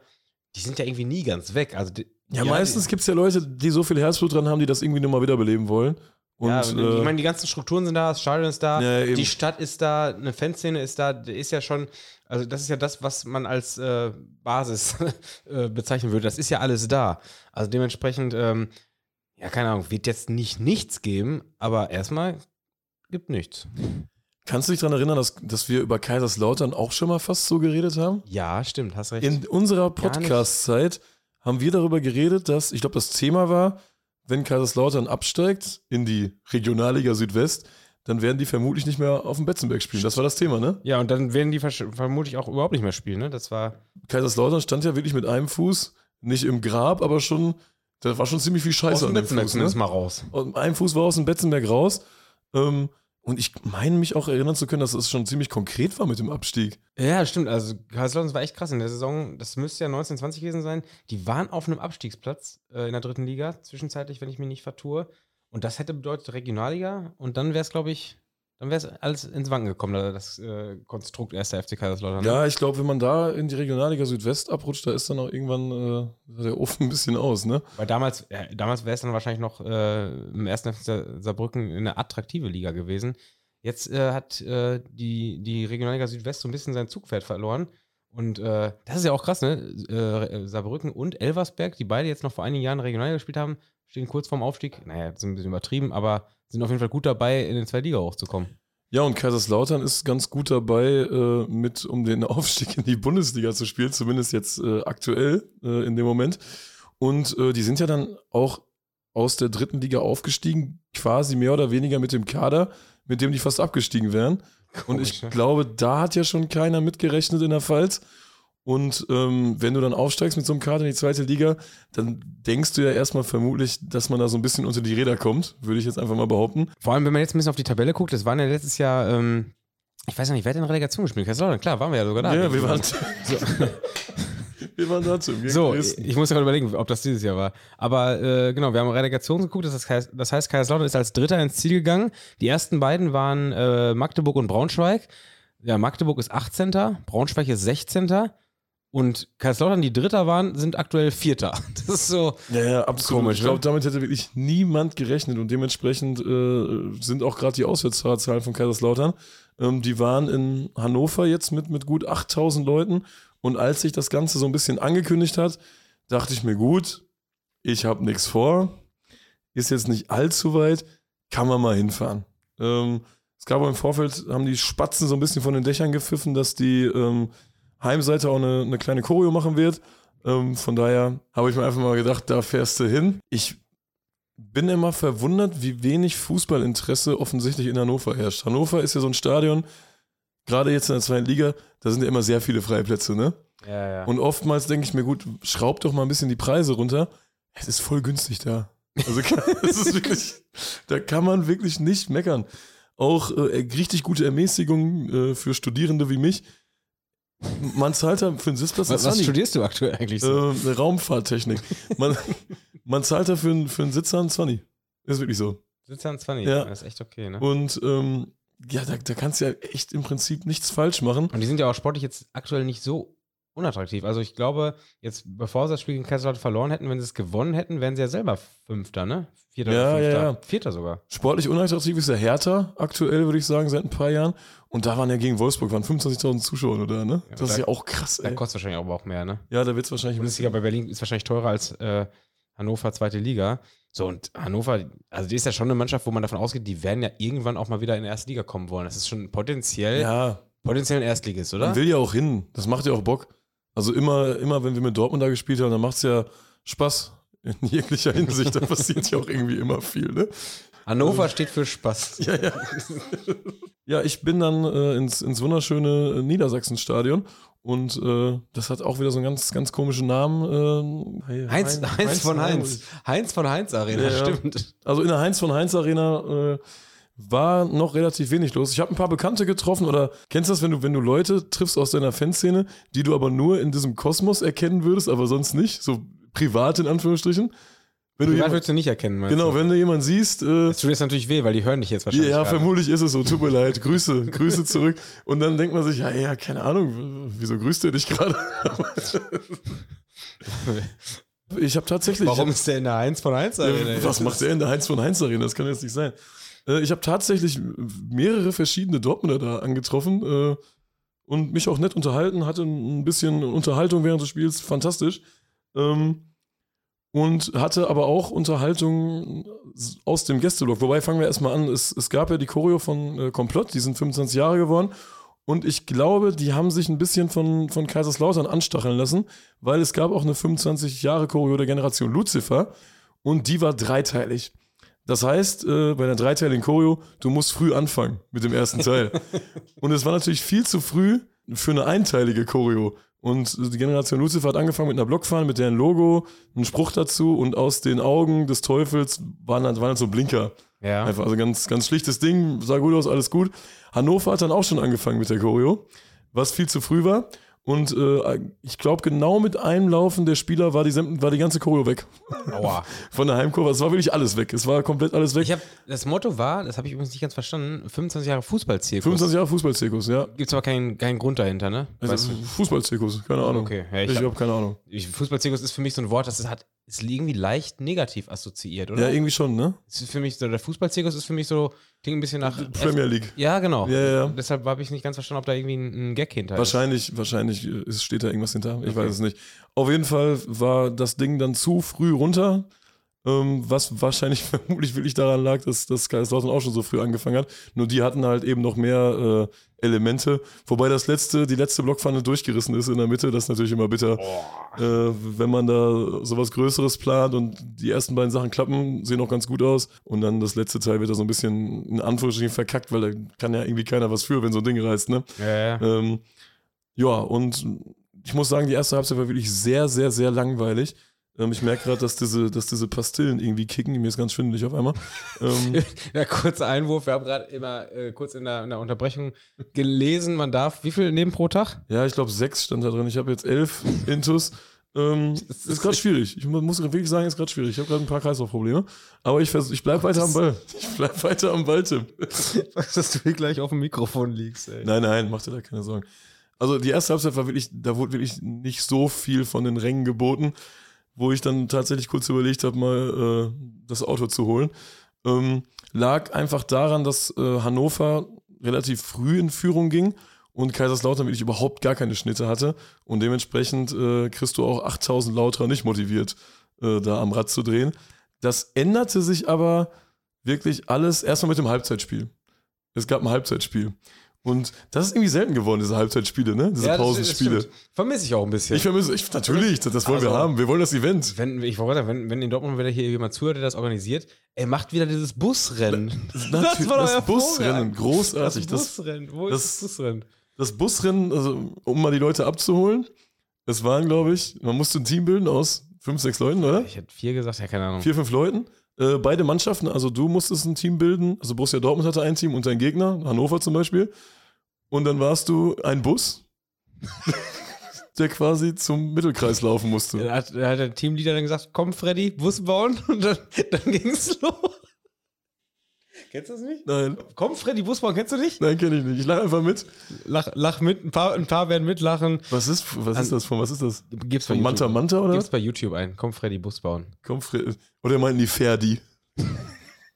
die sind ja irgendwie nie ganz weg. Also die, Ja, die- meistens gibt es ja Leute, die so viel Herzblut dran haben, die das irgendwie nochmal wiederbeleben wollen. Und, ja, äh, ich meine, die ganzen Strukturen sind da, das Stadion ist da, Ja, die Stadt ist da, eine Fanszene ist da, ist ja schon, also das ist ja das, was man als äh, Basis äh, bezeichnen würde. Das ist ja alles da. Also dementsprechend, ähm, ja, keine Ahnung, wird jetzt nicht nichts geben, aber erstmal gibt nichts. kannst du dich daran erinnern, dass, dass wir über Kaiserslautern auch schon mal fast so geredet haben? Ja, stimmt, hast recht. In unserer. Podcast-Zeit haben wir darüber geredet, dass, ich glaube, das Thema war, wenn Kaiserslautern absteigt in die Regionalliga Südwest, dann werden die vermutlich nicht mehr auf dem Betzenberg spielen. Das war das Thema, ne? ja, und dann werden die vermutlich auch überhaupt nicht mehr spielen, ne? Das war. Kaiserslautern stand ja wirklich mit einem Fuß, nicht im Grab, aber schon, da war schon ziemlich viel Scheiße an dem Fuß. Ne? mal raus. Und ein Fuß war aus dem Betzenberg raus. Ähm, und ich meine mich auch erinnern zu können, dass es schon ziemlich konkret war mit dem Abstieg. Ja, stimmt. Also Kaiserslautern war echt krass in der Saison. Das müsste ja 1920 gewesen sein. Die waren auf einem Abstiegsplatz äh, in der dritten Liga, zwischenzeitlich, wenn ich mich nicht vertue. Und das hätte bedeutet Regionalliga. Und dann wäre es, glaube ich, dann wäre es alles ins Wanken gekommen, da- das äh, Konstrukt erster FC Kaiserslautern. ne? Ja, ich glaube, wenn man da in die Regionalliga Südwest abrutscht, da ist dann auch irgendwann äh, der Ofen ein bisschen aus, ne? Weil damals, ja, damals wäre es dann wahrscheinlich noch äh, im ersten FC Sa- Saarbrücken eine attraktive Liga gewesen. Jetzt äh, hat äh, die, die Regionalliga Südwest so ein bisschen sein Zugpferd verloren. Und äh, das ist ja auch krass, ne? Äh, Saarbrücken und Elversberg, die beide jetzt noch vor einigen Jahren Regionalliga gespielt haben, stehen kurz vorm Aufstieg. Naja, sind ein bisschen übertrieben, aber sind auf jeden Fall gut dabei, in den zwei Liga hochzukommen. Ja, und Kaiserslautern ist ganz gut dabei, äh, mit um den Aufstieg in die Bundesliga zu spielen, zumindest jetzt äh, aktuell äh, in dem Moment. Und äh, die sind ja dann auch aus der dritten Liga aufgestiegen, quasi mehr oder weniger mit dem Kader, mit dem die fast abgestiegen wären. Und ich ne? glaube, da hat ja schon keiner mitgerechnet in der Pfalz. Und ähm, wenn du dann aufsteigst mit so einem Kader in die zweite Liga, dann denkst du ja erstmal vermutlich, dass man da so ein bisschen unter die Räder kommt, würde ich jetzt einfach mal behaupten. Vor allem, wenn man jetzt ein bisschen auf die Tabelle guckt, das waren ja letztes Jahr, ähm, ich weiß ja nicht, wer hat denn Relegation gespielt? Kaiserslautern, klar, waren wir ja sogar da. ja, wir waren, wir waren dazu. im So, ich muss gerade überlegen, ob das dieses Jahr war. Aber äh, genau, wir haben Relegation geguckt, das heißt, das heißt, Kaiserslautern ist als Dritter ins Ziel gegangen. Die ersten beiden waren äh, Magdeburg und Braunschweig. Ja, Magdeburg ist 18., Braunschweig ist 16. Und Kaiserslautern, die Dritter waren, sind aktuell Vierter. Das ist so. Ja, ja, absolut. Komisch, ich glaube, ne? damit hätte wirklich niemand gerechnet und dementsprechend äh, sind auch gerade die Auswärtszahlen von Kaiserslautern. Ähm, die waren in Hannover jetzt mit, mit gut 8000 Leuten und als sich das Ganze so ein bisschen angekündigt hat, dachte ich mir, gut, ich habe nichts vor, ist jetzt nicht allzu weit, kann man mal hinfahren. Ähm, es gab auch im Vorfeld, haben die Spatzen so ein bisschen von den Dächern gepfiffen, dass die ähm, Heimseite auch eine, eine kleine Choreo machen wird. Ähm, von daher habe ich mir einfach mal gedacht, da fährst du hin. Ich bin immer verwundert, wie wenig Fußballinteresse offensichtlich in Hannover herrscht. Hannover ist ja so ein Stadion, gerade jetzt in der zweiten Liga, da sind ja immer sehr viele Freiplätze, ne? Ja, ja. Und oftmals denke ich mir, gut, schraub doch mal ein bisschen die Preise runter. Es ist voll günstig da. Also es ist wirklich, da kann man wirklich nicht meckern. Auch äh, richtig gute Ermäßigung äh, für Studierende wie mich. Man zahlt da für einen Sitzplatz was, einen was studierst du aktuell eigentlich so? Äh, Raumfahrttechnik. Man, man zahlt dafür einen, für einen Sitzer einen 20. Ist wirklich so. Sitzt an 20. Ja. Das ist echt okay, ne? Und ähm, ja, da, da kannst du ja echt im Prinzip nichts falsch machen. Und die sind ja auch sportlich jetzt aktuell nicht so unattraktiv. Also ich glaube, jetzt bevor sie das Spiel gegen Kaiserslautern verloren hätten, wenn sie es gewonnen hätten, wären sie ja selber Fünfter, ne? Vierter Ja, oder Fünfter. ja, ja. Vierter sogar. Sportlich unattraktiv ist der Hertha aktuell, würde ich sagen, seit ein paar Jahren. Und da waren ja gegen Wolfsburg waren 25.000 Zuschauer da, ne? Das ist da- ja auch krass, Da ey. kostet wahrscheinlich aber auch mehr, ne? Ja, da wird es wahrscheinlich ein Bundesliga bei Berlin ist wahrscheinlich teurer als äh, Hannover zweite Liga. So, und Hannover, also die ist ja schon eine Mannschaft, wo man davon ausgeht, die werden ja irgendwann auch mal wieder in die erste Liga kommen wollen. Das ist schon potenziell, Ja, potenziell ein Erstligist, oder? man will ja auch hin. Das macht ja auch Bock. Also immer, immer wenn wir mit Dortmund da gespielt haben, dann macht es ja Spaß. In jeglicher Hinsicht. Da passiert ja auch irgendwie immer viel, ne? Hannover steht für Spaß. Ja, ja. ja, ich bin dann äh, ins, ins wunderschöne äh, Niedersachsen-Stadion und äh, das hat auch wieder so einen ganz, ganz komischen Namen. Äh, Heinz, Hein- Heinz, von Heinz. Heinz von Heinz Arena, Ja, ja. stimmt. Also in der Heinz von Heinz Arena äh, war noch relativ wenig los. Ich habe ein paar Bekannte getroffen oder kennst du das, wenn du, wenn du Leute triffst aus deiner Fanszene, die du aber nur in diesem Kosmos erkennen würdest, aber sonst nicht, so privat in Anführungsstrichen? Wenn du Privat jemand, würdest du nicht erkennen, meinst genau, du? wenn du jemanden siehst, äh, Das tut jetzt natürlich weh, weil die hören dich jetzt wahrscheinlich. ja, gerade. vermutlich ist es so. Tut mir leid. Grüße, Grüße zurück. Und dann denkt man sich, ja, ja, keine Ahnung, wieso grüßt er dich gerade? ich habe tatsächlich. Warum ist der in der Heinz von Heinz Arena? Ja, was macht der in der Heinz von Heinz Arena? Das kann jetzt nicht sein. Äh, ich habe tatsächlich mehrere verschiedene Dortmunder da angetroffen äh, und mich auch nett unterhalten, hatte ein bisschen Unterhaltung während des Spiels, fantastisch. Ähm, und hatte aber auch Unterhaltung aus dem Gästeblock. Wobei fangen wir erstmal an. Es, es gab ja die Choreo von äh, Komplott, die sind 25 Jahre geworden. Und ich glaube, die haben sich ein bisschen von, von Kaiserslautern anstacheln lassen, weil es gab auch eine 25 Jahre Choreo der Generation Lucifer und die war dreiteilig. Das heißt, äh, bei einer dreiteiligen Choreo, du musst früh anfangen mit dem ersten Teil. und es war natürlich viel zu früh für eine einteilige Choreo. Und die Generation Lucifer hat angefangen mit einer Blockfahne, mit deren Logo, ein Spruch dazu und aus den Augen des Teufels waren dann, waren dann so Blinker. Ja. Einfach, also ganz, ganz schlichtes Ding, sah gut aus, alles gut. Hannover hat dann auch schon angefangen mit der Choreo, was viel zu früh war. Und äh, ich glaube, genau mit einem Laufen der Spieler war die, war die ganze Choreo weg. Aua. Von der Heimkurve. Es war wirklich alles weg. Es war komplett alles weg. Ich hab, das Motto war, das habe ich übrigens nicht ganz verstanden, 25 Jahre Fußballzirkus. 25 Jahre Fußballzirkus, ja. Gibt es aber keinen, keinen Grund dahinter, ne? Also, Weißt du? Fußballzirkus, keine Ahnung. Okay, ja, ich ich hab- habe keine Ahnung. Ich, Fußballzirkus ist für mich so ein Wort, das hat, ist irgendwie leicht negativ assoziiert, oder? Ja, irgendwie schon, ne? Es ist für mich so, der Fußballzirkus ist für mich so, klingt ein bisschen nach. Premier League. Ja, genau. Ja, ja. Deshalb habe ich nicht ganz verstanden, ob da irgendwie ein, ein Gag hinter Wahrscheinlich, wahrscheinlich ist, steht da irgendwas hinter. Ich Okay. weiß es nicht. Auf jeden Fall war das Ding dann zu früh runter. Ähm, was wahrscheinlich vermutlich wirklich daran lag, dass, dass Kaiserslautern auch schon so früh angefangen hat. Nur die hatten halt eben noch mehr äh, Elemente. Wobei das letzte, die letzte Blockpfanne durchgerissen ist in der Mitte. Das ist natürlich immer bitter. Äh, wenn man da sowas Größeres plant und die ersten beiden Sachen klappen, sehen auch ganz gut aus. Und dann das letzte Teil wird da so ein bisschen in Anführungsstrichen verkackt, weil da kann ja irgendwie keiner was für, wenn so ein Ding reißt. Ne? Ja, ja. Ähm, ja, und ich muss sagen, die erste Halbzeit war wirklich sehr, sehr, sehr langweilig. Ähm, ich merke gerade, dass diese, dass diese Pastillen irgendwie kicken. Mir ist ganz schwindelig auf einmal. Ähm, Ja, kurzer Einwurf. Wir haben gerade immer äh, kurz in der, in der Unterbrechung gelesen, man darf, wie viel nehmen pro Tag? ja, ich glaube, sechs stand da drin. Ich habe jetzt elf Intus. Ähm, Das ist gerade schwierig. Ich mu- muss wirklich sagen, ist gerade schwierig. Ich habe gerade ein paar Kreislaufprobleme. Aber ich, ich bleibe weiter am Ball. Ich bleibe weiter am Ball, Tim. Dass du hier gleich auf dem Mikrofon liegst, ey. Nein, nein, mach dir da keine Sorgen. Also die erste Halbzeit war wirklich, da wurde wirklich nicht so viel von den Rängen geboten, wo ich dann tatsächlich kurz überlegt habe, mal äh, das Auto zu holen. Ähm, lag einfach daran, dass äh, Hannover relativ früh in Führung ging und Kaiserslautern wirklich überhaupt gar keine Schnitte hatte und dementsprechend äh, kriegst du auch 8000 Lauterer nicht motiviert, äh, da am Rad zu drehen. Das änderte sich aber wirklich alles erstmal mit dem Halbzeitspiel. Es gab ein Halbzeitspiel. Und das ist irgendwie selten geworden, diese Halbzeitspiele, ne? Diese Ja, Pausenspiele. Vermisse ich auch ein bisschen. Ich vermisse, ich, natürlich, das, das wollen wir Also- haben. Wir wollen das Event. wenn, ich wollte wenn, wenn in Dortmund wieder hier jemand zuhört, der das organisiert, ey, macht wieder dieses Busrennen. Das, das, war das. Busrennen, großartig. Das Das, Busrennen. Wo das- ist das Busrennen? das Busrennen, also, um mal die Leute abzuholen, es waren, glaube ich, man musste ein Team bilden aus fünf, sechs Leuten, oder? Ich hätte vier gesagt, ja, keine Ahnung. Vier, fünf Leuten. Äh, beide Mannschaften, also du musstest ein Team bilden, also Borussia Dortmund hatte ein Team und dein Gegner, Hannover zum Beispiel. Und dann warst du ein Bus, der quasi zum Mittelkreis laufen musste. Da hat, da hat der Teamleader dann gesagt, komm Freddy, Bus bauen und dann, dann ging's los. Kennst du das nicht? Nein, Komm Freddy, Bus bauen, kennst du nicht? nein, kenne ich nicht. Ich lach einfach mit. Lach, lach mit, ein paar, ein paar werden mitlachen. Was ist, was ist das von, was ist das? Gib's bei Von Manta YouTube. Manta oder? Gib's bei YouTube ein. Komm Freddy, Bus bauen. Komm, Fre oder meinten die Ferdi?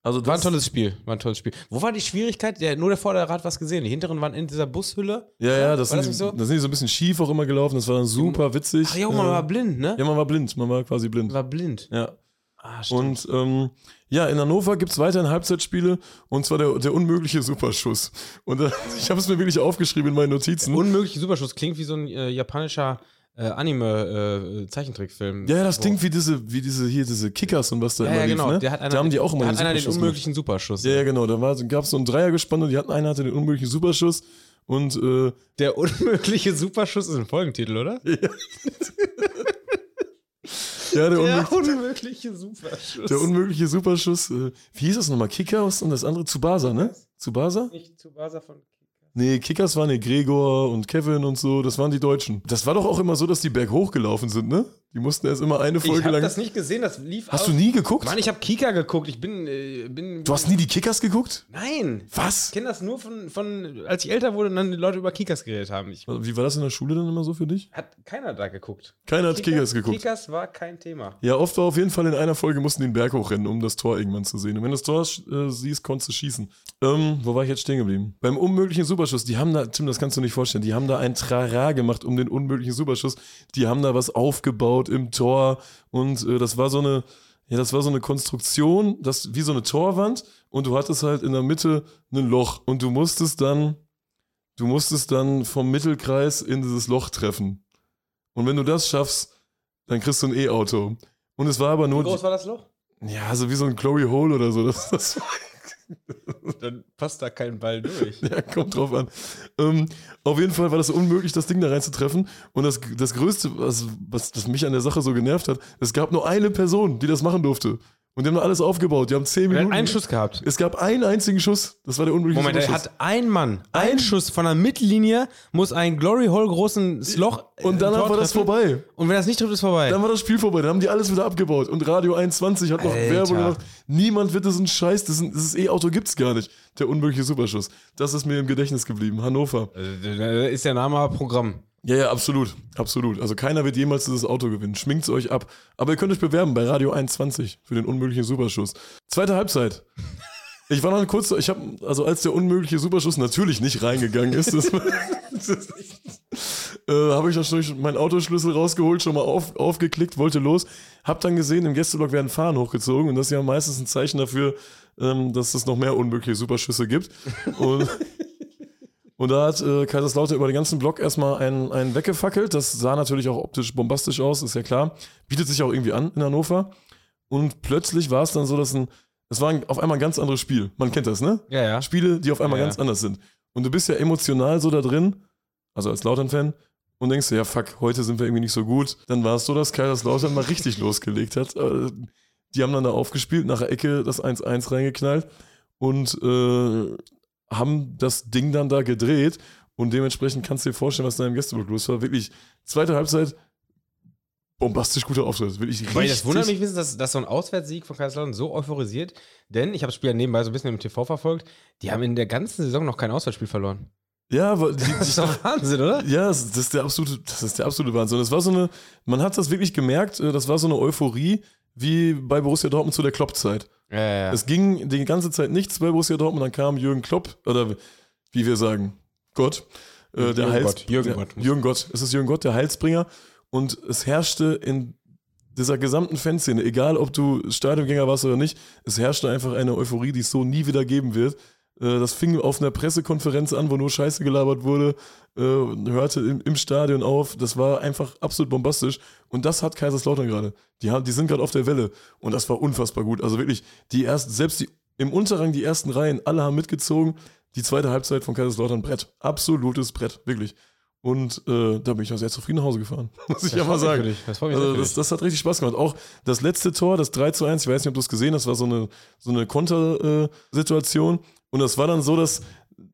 Also War ein tolles Spiel, war ein tolles Spiel. Wo war die Schwierigkeit? Der, nur der Vorderrad hat was gesehen. Die hinteren waren in dieser Bushülle. ja, ja, das War das sind, nicht so? das sind die so ein bisschen schief auch immer gelaufen. Das war dann super witzig. Ach ja, man Äh, war blind, ne? ja, man war blind. Man war quasi blind. War blind. Ja. Ah. Und ähm, ja, in Hannover gibt es weiterhin Halbzeitspiele und zwar der, der unmögliche Superschuss. Und äh, ich habe es mir wirklich aufgeschrieben in meinen Notizen. Unmögliche Superschuss klingt wie so ein äh, japanischer äh, Anime-Zeichentrickfilm. ja, ja, das klingt wie diese, wie diese hier, diese Kickers und was da Ja, immer ja, genau. lief, ne? Der hat einer, da haben die auch immer der hat einer den gemacht. unmöglichen Superschuss. Ja, ja, genau. Da gab es so ein Dreiergespann und die hatten, einer hatte den unmöglichen Superschuss und äh, Der unmögliche Superschuss ist ein Folgentitel, oder? ja, der, Der unmögliche, unmögliche Superschuss. der unmögliche Superschuss. Äh, wie hieß das nochmal? Kickers und das andere Tsubasa, ne? Tsubasa? Nicht Tsubasa von Nee, Kickers waren nee, Gregor und Kevin und so, das waren die Deutschen. Das war doch auch immer so, dass die berghoch gelaufen sind, ne? Die mussten erst immer eine Ich Folge habe lang. das nicht gesehen, das lief Hast auf- du nie geguckt? Mann, ich habe Kika geguckt. Ich bin, äh, bin. du hast nie die Kickers geguckt? Nein. Was? Ich kenne das nur von, von, als ich älter wurde und dann die Leute über Kickers geredet haben. Ich, Wie war das in der Schule dann immer so für dich? hat keiner da geguckt. Keiner hat Kickers geguckt. Kickers war kein Thema. Ja, oft war auf jeden Fall in einer Folge mussten die den Berg hochrennen, um das Tor irgendwann zu sehen. Und wenn du das Tor äh, siehst, konntest du schießen. Ähm, wo war ich jetzt stehen geblieben? Beim unmöglichen Superschuss, die haben da, Tim, das kannst du nicht vorstellen, die haben da ein Trara gemacht um den unmöglichen Superschuss. Die haben da was aufgebaut im Tor und äh, das war so eine, ja, das war so eine Konstruktion, das wie so eine Torwand und du hattest halt in der Mitte ein Loch und du musstest dann, du musstest dann vom Mittelkreis in dieses Loch treffen. Und wenn du das schaffst, dann kriegst du ein E-Auto. Und es war aber Wie nur, groß war das Loch? ja, so wie so ein Glory Hole oder so. Das, das Dann passt da kein Ball durch. ja, kommt drauf an. Ähm, auf jeden Fall war das unmöglich, das Ding da reinzutreffen. Und das, das Größte, was, was, was mich an der Sache so genervt hat, es gab nur eine Person, die das machen durfte. Und die haben alles aufgebaut. Die haben zehn Er hat Minuten. einen Schuss gehabt. Es gab einen einzigen Schuss. Das war der unmögliche Moment, er hat ein Mann, ein Schuss von der Mittellinie, muss ein Glory Hole großen Loch. äh, Und Tor war das vorbei. Und wenn das nicht trifft, ist vorbei. Dann war das Spiel vorbei. Dann haben die alles wieder abgebaut. Und Radio 21 hat noch Alter. Werbung gemacht. Niemand wird diesen Scheiß, das, ist- dieses E-Auto gibt's gar nicht. Der unmögliche Superschuss. Das ist mir im Gedächtnis geblieben. Hannover. Äh, da ist der Name aber Programm. Ja, ja, absolut. Absolut. Also keiner wird jemals dieses Auto gewinnen. Schminkt's euch ab. Aber ihr könnt euch bewerben bei Radio 21 für den unmöglichen Superschuss. Zweite Halbzeit. Ich war noch kurz, ich habe, also als der unmögliche Superschuss natürlich nicht reingegangen ist, äh, habe ich schon meinen Autoschlüssel rausgeholt, schon mal auf, aufgeklickt, wollte los. Hab dann gesehen, im Gästeblock werden Fahnen hochgezogen und das ist ja meistens ein Zeichen dafür, ähm, dass es noch mehr unmögliche Superschüsse gibt. Und, und da hat äh, Kaiserslautern über den ganzen Block erstmal einen, einen weggefackelt. Das sah natürlich auch optisch bombastisch aus, ist ja klar. Bietet sich auch irgendwie an in Hannover. Und plötzlich war es dann so, dass ein, es war ein, auf einmal ein ganz anderes Spiel. Man kennt das, ne? Ja, ja. Spiele, die auf einmal Ja, ganz ja. anders sind. Und du bist ja emotional so da drin, also als Lautern-Fan, und denkst dir, ja fuck, heute sind wir irgendwie nicht so gut. Dann war es so, dass Kaiserslautern mal richtig losgelegt hat. Äh, Die haben dann da aufgespielt, nach der Ecke das 1-1 reingeknallt und äh, haben das Ding dann da gedreht. Und dementsprechend kannst du dir vorstellen, was da im Gästeblock los war. Wirklich, zweite Halbzeit, bombastisch guter Auftritt. Weil das wundert mich, wissen, dass, dass so ein Auswärtssieg von Kaiserslautern so euphorisiert, denn ich habe das Spiel ja nebenbei so ein bisschen im TV verfolgt, die haben in der ganzen Saison noch kein Auswärtsspiel verloren. Ja, aber die, Das ist doch Wahnsinn, oder? Ja, das das ist der absolute, das ist der absolute Wahnsinn. Das war so eine, man hat das wirklich gemerkt, äh, das war so eine Euphorie wie bei Borussia Dortmund zu der Klopp-Zeit. Ja, ja. Es ging die ganze Zeit nichts bei Borussia Dortmund, dann kam Jürgen Klopp, oder wie wir sagen, Gott, äh, der Heils, Gott, Jürgen der, Gott. Jürgen Gott, es ist Jürgen Gott, der Heilsbringer und es herrschte in dieser gesamten Fanszene, egal ob du Stadiongänger warst oder nicht, es herrschte einfach eine Euphorie, die es so nie wieder geben wird. Äh, Das fing auf einer Pressekonferenz an, wo nur Scheiße gelabert wurde, äh, hörte im, im Stadion auf. Das war einfach absolut bombastisch. Und das hat Kaiserslautern gerade. Die, haben, die sind gerade auf der Welle. Und das war unfassbar gut. Also wirklich, die ersten, selbst die, im Unterrang die ersten Reihen, alle haben mitgezogen. Die zweite Halbzeit von Kaiserslautern Brett. Absolutes Brett, wirklich. Und äh, da bin ich auch sehr zufrieden nach Hause gefahren, muss ich Das ja mal mich sagen. Das mich sehr Also das, das hat richtig Spaß gemacht. Auch das letzte Tor, das 3 zu 1, ich weiß nicht, ob du es gesehen hast, war so eine, so eine Kontersituation. Und das war dann so, dass,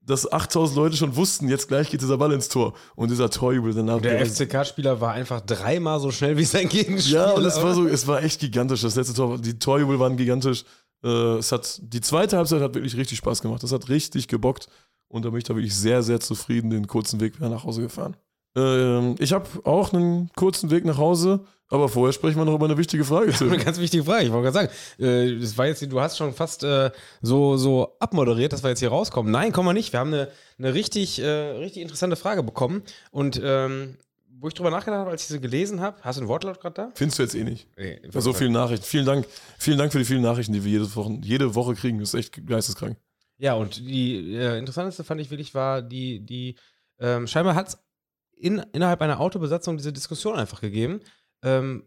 dass 8000 Leute schon wussten, jetzt gleich geht dieser Ball ins Tor. Und dieser Torjubel danach. Der FCK-Spieler war einfach dreimal so schnell wie sein Gegenspieler. ja, und es war so, es war echt gigantisch. Das letzte Tor, die Torjubel waren gigantisch. Äh, es hat, die zweite Halbzeit hat wirklich richtig Spaß gemacht. Das hat richtig gebockt. Und da bin ich da wirklich sehr, sehr zufrieden den kurzen Weg wieder nach Hause gefahren. Ähm, ich habe auch einen kurzen Weg nach Hause, aber vorher sprechen wir noch über eine wichtige Frage. Tim. Eine ganz wichtige Frage. Ich wollte gerade sagen, äh, das war jetzt, du hast schon fast äh, so, so abmoderiert, dass wir jetzt hier rauskommen. Nein, kommen wir nicht. Wir haben eine, eine richtig, äh, richtig interessante Frage bekommen. Und ähm, wo ich drüber nachgedacht habe, als ich sie gelesen habe, hast du ein Wortlaut gerade da? Findest du jetzt eh nicht. Nee, so vielen Nachrichten. Vielen Dank. Vielen Dank für die vielen Nachrichten, die wir jede Woche, jede Woche kriegen. Das ist echt geisteskrank. Ja, und die äh, interessanteste fand ich wirklich war, die, die ähm, scheinbar hat es in, innerhalb einer Autobesatzung diese Diskussion einfach gegeben, ähm,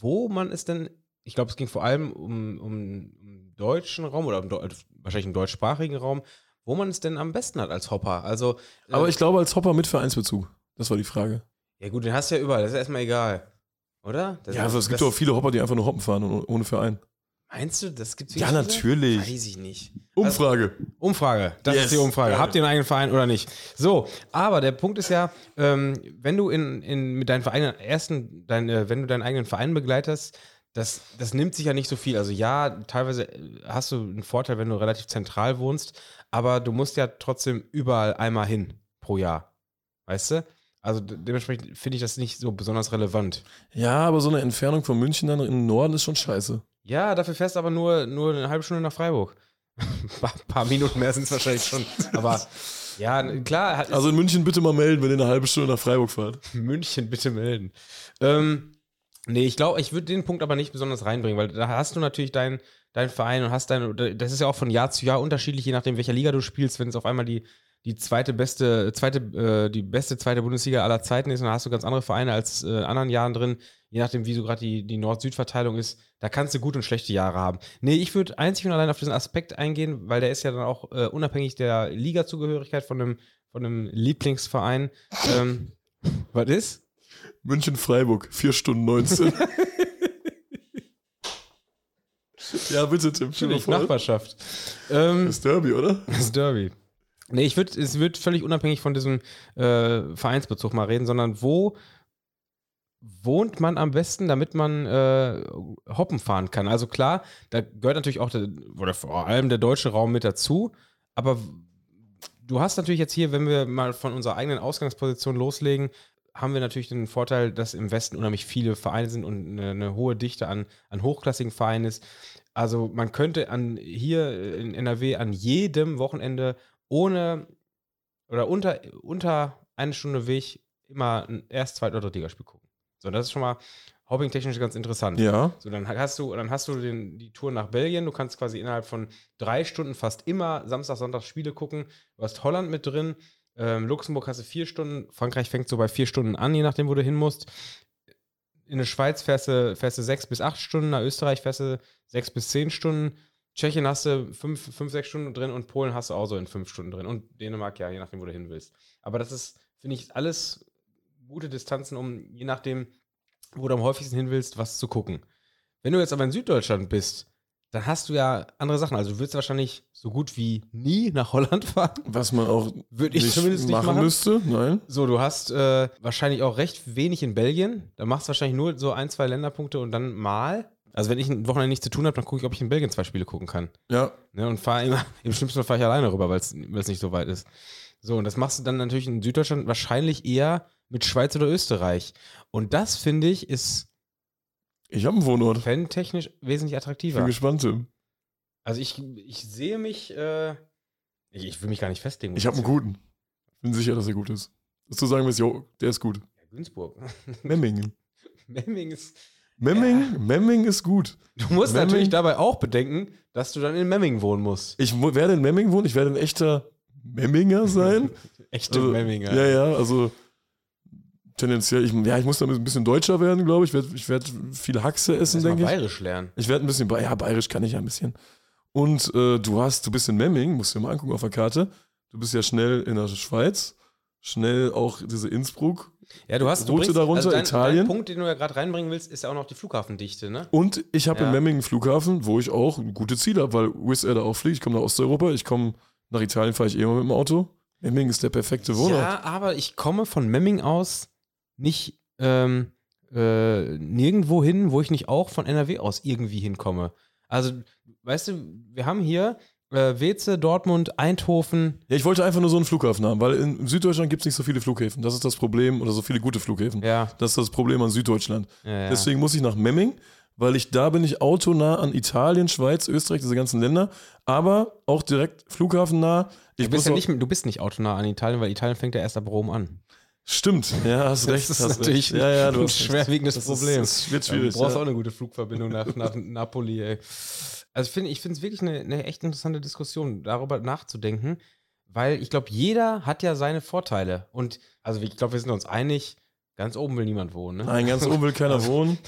wo man es denn, ich glaube, es ging vor allem um, um, um deutschen Raum oder um, wahrscheinlich im deutschsprachigen Raum, wo man es denn am besten hat als Hopper. Also, äh, Aber ich glaube, als Hopper mit Vereinsbezug. Das war die Frage. ja gut, den hast du ja überall, das ist erstmal egal. Oder? Das, Ja, aber es gibt doch viele Hopper, die einfach nur Hoppen fahren und ohne Verein. Meinst du, das gibt's Ja, wirklich viele? natürlich. Weiß ich nicht. Umfrage. Umfrage, das Yes. ist die Umfrage. Habt ihr einen eigenen Verein oder nicht? So, aber der Punkt ist ja, ähm, wenn du in, in, mit deinen Vereinen ersten, dein, äh, wenn du deinen eigenen Verein begleitest, das, das nimmt sich ja nicht so viel. Also ja, teilweise äh, hast du einen Vorteil, wenn du relativ zentral wohnst, aber du musst ja trotzdem überall einmal hin pro Jahr. Weißt du? Also de- dementsprechend finde ich das nicht so besonders relevant. Ja, aber so eine Entfernung von München dann in den Norden ist schon scheiße. Ja, dafür fährst du aber nur, nur eine halbe Stunde nach Freiburg. Ein paar, Minuten mehr sind es wahrscheinlich schon. Aber ja, klar, hat, Also in München bitte mal melden, wenn ihr eine halbe Stunde nach Freiburg fahrt. München bitte melden. Ähm, nee, ich glaube, ich würde den Punkt aber nicht besonders reinbringen, weil da hast du natürlich deinen dein Verein und hast dein, das ist ja auch von Jahr zu Jahr unterschiedlich, je nachdem, welcher Liga du spielst, wenn es auf einmal die, die zweite beste, zweite, äh, die beste zweite Bundesliga aller Zeiten ist und da hast du ganz andere Vereine als äh, in anderen Jahren drin, je nachdem, wie so gerade die, die Nord-Süd-Verteilung ist, da kannst du gute und schlechte Jahre haben. Nee, ich würde einzig und allein auf diesen Aspekt eingehen, weil der ist ja dann auch äh, unabhängig der Liga-Zugehörigkeit von einem, von einem Lieblingsverein. ähm, was ist? München-Freiburg, 4 Stunden 19. ja, bitte, Tim. Natürlich. Nachbarschaft. Ähm, Das Derby, oder? das Derby. Nee, ich würde, es wird völlig unabhängig von diesem äh, Vereinsbezug mal reden, sondern wo wohnt man am besten, damit man äh, Hoppen fahren kann? Also klar, da gehört natürlich auch der, oder vor allem der deutsche Raum mit dazu, aber du hast natürlich jetzt hier, wenn wir mal von unserer eigenen Ausgangsposition loslegen, haben wir natürlich den Vorteil, dass im Westen unheimlich viele Vereine sind und eine, eine hohe Dichte an, an hochklassigen Vereinen ist. Also man könnte an hier in NRW an jedem Wochenende ohne oder unter, unter eine Stunde Weg immer ein erst, zweit oder Drittligaspiel gucken. So, das ist schon mal hopping-technisch ganz interessant. Ja. So, dann hast du, dann hast du den, die Tour nach Belgien. Du kannst quasi innerhalb von drei Stunden fast immer Samstag, Sonntag Spiele gucken. Du hast Holland mit drin. Ähm, Luxemburg hast du vier Stunden. Frankreich fängt so bei vier Stunden an, je nachdem, wo du hin musst. In der Schweiz fährst du, fährst du sechs bis acht Stunden. Nach Österreich fährst du sechs bis zehn Stunden. Tschechien hast du fünf, fünf, sechs Stunden drin und Polen hast du auch so in fünf Stunden drin. Und Dänemark, ja, je nachdem, wo du hin willst. Aber das ist, finde ich, alles gute Distanzen, um je nachdem, wo du am häufigsten hin willst, was zu gucken. Wenn du jetzt aber in Süddeutschland bist, dann hast du ja andere Sachen. Also du würdest wahrscheinlich so gut wie nie nach Holland fahren. Was man auch Würde ich zumindest nicht machen, machen. müsste. Nein. So, du hast äh, wahrscheinlich auch recht wenig in Belgien. Da machst du wahrscheinlich nur so ein, zwei Länderpunkte und dann mal. Also wenn ich ein Wochenende nichts zu tun habe, dann gucke ich, ob ich in Belgien zwei Spiele gucken kann. Ja. Ne, und fahre immer, im schlimmsten Fall fahre ich alleine rüber, weil es nicht so weit ist. So, und das machst du dann natürlich in Süddeutschland wahrscheinlich eher mit Schweiz oder Österreich. Und das, finde ich, ist Ich habe einen Wohnort. fantechnisch wesentlich Ich attraktiver. bin gespannt, Tim. Also ich, ich sehe mich, äh, ich, ich will mich gar nicht festlegen. Ich habe einen guten. Bin sicher, dass er gut ist. Dass du sagen willst, jo, der ist gut. Ja, Günzburg. Memmingen. Memming ist. Memming, Memming ist gut. Du musst Memming- natürlich dabei auch bedenken, dass du dann in Memming wohnen musst. Ich werde in Memming wohnen, ich werde ein echter Memminger sein. Echte Also, Memminger. Ja, ja, also tendenziell, ich, ja, ich muss da ein bisschen deutscher werden, glaube ich. Ich werde ich werd viel Haxe essen, denke ich. bayerisch lernen. Ich werde ein bisschen, ja, bayerisch kann ich ja ein bisschen. Und äh, du hast, du bist in Memming, musst du dir mal angucken auf der Karte. Du bist ja schnell in der Schweiz, schnell auch diese Innsbruck. Ja, du hast du Route bringst- darunter, also dein, Italien. Dein Punkt, den du ja gerade reinbringen willst, ist ja auch noch die Flughafendichte, ne? Und ich habe Ja. in Memming einen Flughafen, wo ich auch gute Ziele habe, weil Wizz Air da auch fliegt. Ich komme nach Osteuropa, ich komme nach Italien, fahre ich eh immer mit dem Auto. Memming ist der perfekte Wohnort. Ja, aber ich komme von Memming aus nicht ähm, äh, nirgendwo hin, wo ich nicht auch von NRW aus irgendwie hinkomme. Also, weißt du, wir haben hier äh, Weze, Dortmund, Eindhoven. Ja, ich wollte einfach nur so einen Flughafen haben, weil in Süddeutschland gibt es nicht so viele Flughäfen. Das ist das Problem, oder so viele gute Flughäfen. Ja, Das ist das Problem an Süddeutschland. ja, ja. Deswegen muss ich nach Memming, weil ich da bin ich autonah an Italien, Schweiz, Österreich, diese ganzen Länder, aber auch direkt flughafennah. Ich Du bist, ja nicht, du bist nicht autonah an Italien, weil Italien fängt ja erst ab Rom an. Stimmt, ja, hast recht. Das ist hast natürlich recht. ja, ja, du ein schwerwiegendes Das Problem. Ist, das wird Du schwierig. brauchst ja. auch eine gute Flugverbindung nach, nach Napoli, ey. Also find, ich finde es wirklich eine, eine echt interessante Diskussion, darüber nachzudenken, weil ich glaube, jeder hat ja seine Vorteile. Und also ich glaube, wir sind uns einig, ganz oben will niemand wohnen. Ne? Nein, ganz oben will keiner Also- wohnen.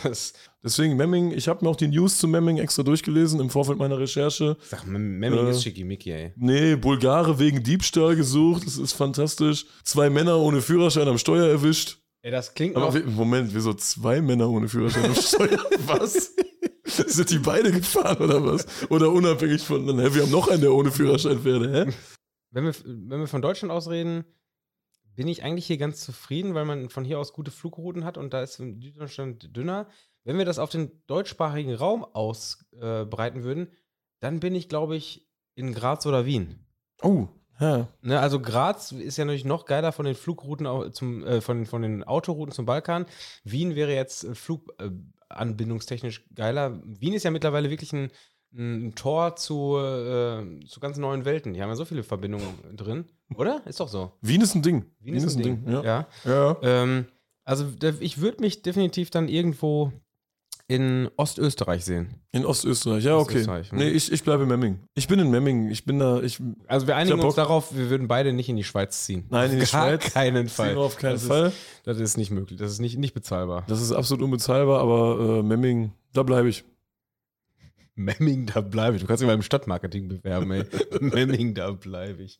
Deswegen Memming, ich habe mir auch die News zu Memming extra durchgelesen im Vorfeld meiner Recherche. ich sag, Mem- Memming Äh, ist schickimicki, ey. Nee, Bulgare wegen Diebstahl gesucht, das ist fantastisch. Zwei Männer ohne Führerschein am Steuer erwischt. Ey, das klingt Aber noch, Moment, wieso zwei Männer ohne Führerschein am Steuer? Was? Sind die beide gefahren oder was? Oder unabhängig von, hä, wir haben noch einen, der ohne Führerschein fährt, hä? wenn wir, wenn wir von Deutschland aus reden, bin ich eigentlich hier ganz zufrieden, weil man von hier aus gute Flugrouten hat und da ist in Süddeutschland dünner. Wenn wir das auf den deutschsprachigen Raum ausbreiten würden, dann bin ich, glaube ich, in Graz oder Wien. Oh, ja. Ne, also Graz ist ja natürlich noch geiler von den Flugrouten zum, äh, von, von den Autorouten zum Balkan. Wien wäre jetzt äh, fluganbindungstechnisch geiler. Wien ist ja mittlerweile wirklich ein, ein Tor zu, äh, zu ganz neuen Welten. Die haben ja so viele Verbindungen drin, oder? Ist doch so. Wien ist ein Ding. Wien, ist ein Ding. ja. ja. ja. Ähm, also ich würde mich definitiv dann irgendwo in Ostösterreich sehen. In Ostösterreich, ja, okay. Ostösterreich, ne? Nee, ich, ich bleibe in Memming. Ich bin in Memming. Ich bin da, ich Also wir einigen uns darauf, wir würden beide nicht in die Schweiz ziehen. Nein, in die gar Schweiz keinen Fall. auf keinen das Fall. Ist, das ist nicht möglich. Das ist nicht, nicht bezahlbar. Das ist absolut unbezahlbar, aber äh, Memming, da bleibe ich. Memming, da bleibe ich. Du kannst dich mal im Stadtmarketing bewerben, ey. Memming, da bleibe ich.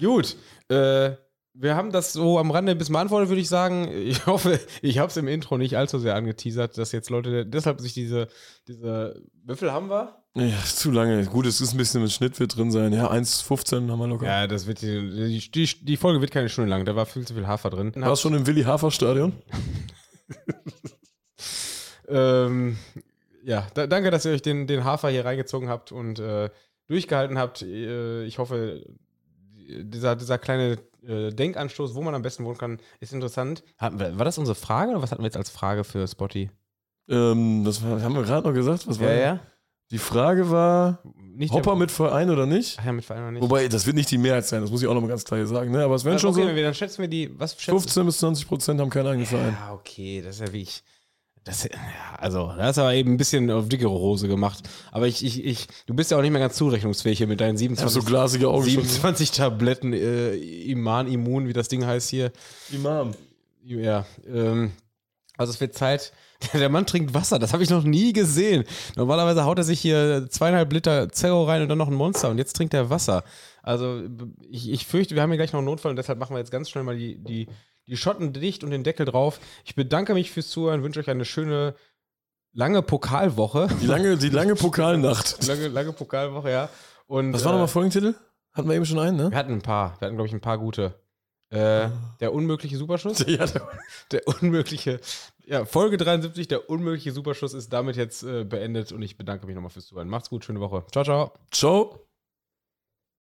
Gut. Äh, wir haben das so am Rande ein bisschen beantwortet, würde ich sagen. Ich hoffe, ich habe es im Intro nicht allzu sehr angeteasert, dass jetzt Leute deshalb sich diese, diese, viel haben wir? Ja, zu lange. Gut, es ist ein bisschen mit Schnitt wird drin sein. Ja, 1,15 haben wir locker. Ja, das wird die, die, die, Folge wird keine Stunde lang. Da war viel zu viel Hafer drin. Warst schon im Willi Hafer Stadion? Ähm, ja, da, danke, dass ihr euch den, den Hafer hier reingezogen habt und äh, durchgehalten habt. Äh, ich hoffe, dieser, dieser kleine äh, Denkanstoß, wo man am besten wohnen kann, ist interessant. Hatten wir, war das unsere Frage oder was hatten wir jetzt als Frage für Spotty? Ähm, das war, haben wir gerade noch gesagt. Was war, Die Frage war, Nicht Hopper mit Verein oder nicht? Ach ja, mit Verein oder nicht. Wobei, das wird nicht die Mehrheit sein, das muss ich auch nochmal ganz klar hier sagen. Ne? Aber es werden Also, schon okay, so wir- dann schätzen wir die, was schätzen 15 bis 20 Prozent haben keinen eigenen Verein. Ja, okay, das ist ja wie ich. Das, also, da hast du aber eben ein bisschen auf dickere Hose gemacht. Aber ich, ich, ich, du bist ja auch nicht mehr ganz zurechnungsfähig hier mit deinen Ich habe 27, so glasige Augen schon. 27 Tabletten äh, Iman Immun, wie das Ding heißt hier. Imam. Ja, ähm, also es wird Zeit. Der Mann trinkt Wasser, das habe ich noch nie gesehen. Normalerweise haut er sich hier zweieinhalb Liter Zerro rein und dann noch ein Monster und jetzt trinkt er Wasser. Also ich, ich fürchte, wir haben hier gleich noch einen Notfall und deshalb machen wir jetzt ganz schnell mal die, die, die Schotten dicht und den Deckel drauf. Ich bedanke mich fürs Zuhören, wünsche euch eine schöne, lange Pokalwoche. Die lange, die lange Pokalnacht. lange, lange Pokalwoche, ja. Und, Was war äh, nochmal Folgentitel? Hatten wir eben schon einen, ne? Wir hatten ein paar, wir hatten, glaube ich, ein paar gute. Äh, der unmögliche Superschuss. Ja, der- Der unmögliche, ja, Folge 73, der unmögliche Superschuss ist damit jetzt äh, beendet und ich bedanke mich nochmal fürs Zuhören. Macht's gut, schöne Woche. Ciao, ciao. Ciao.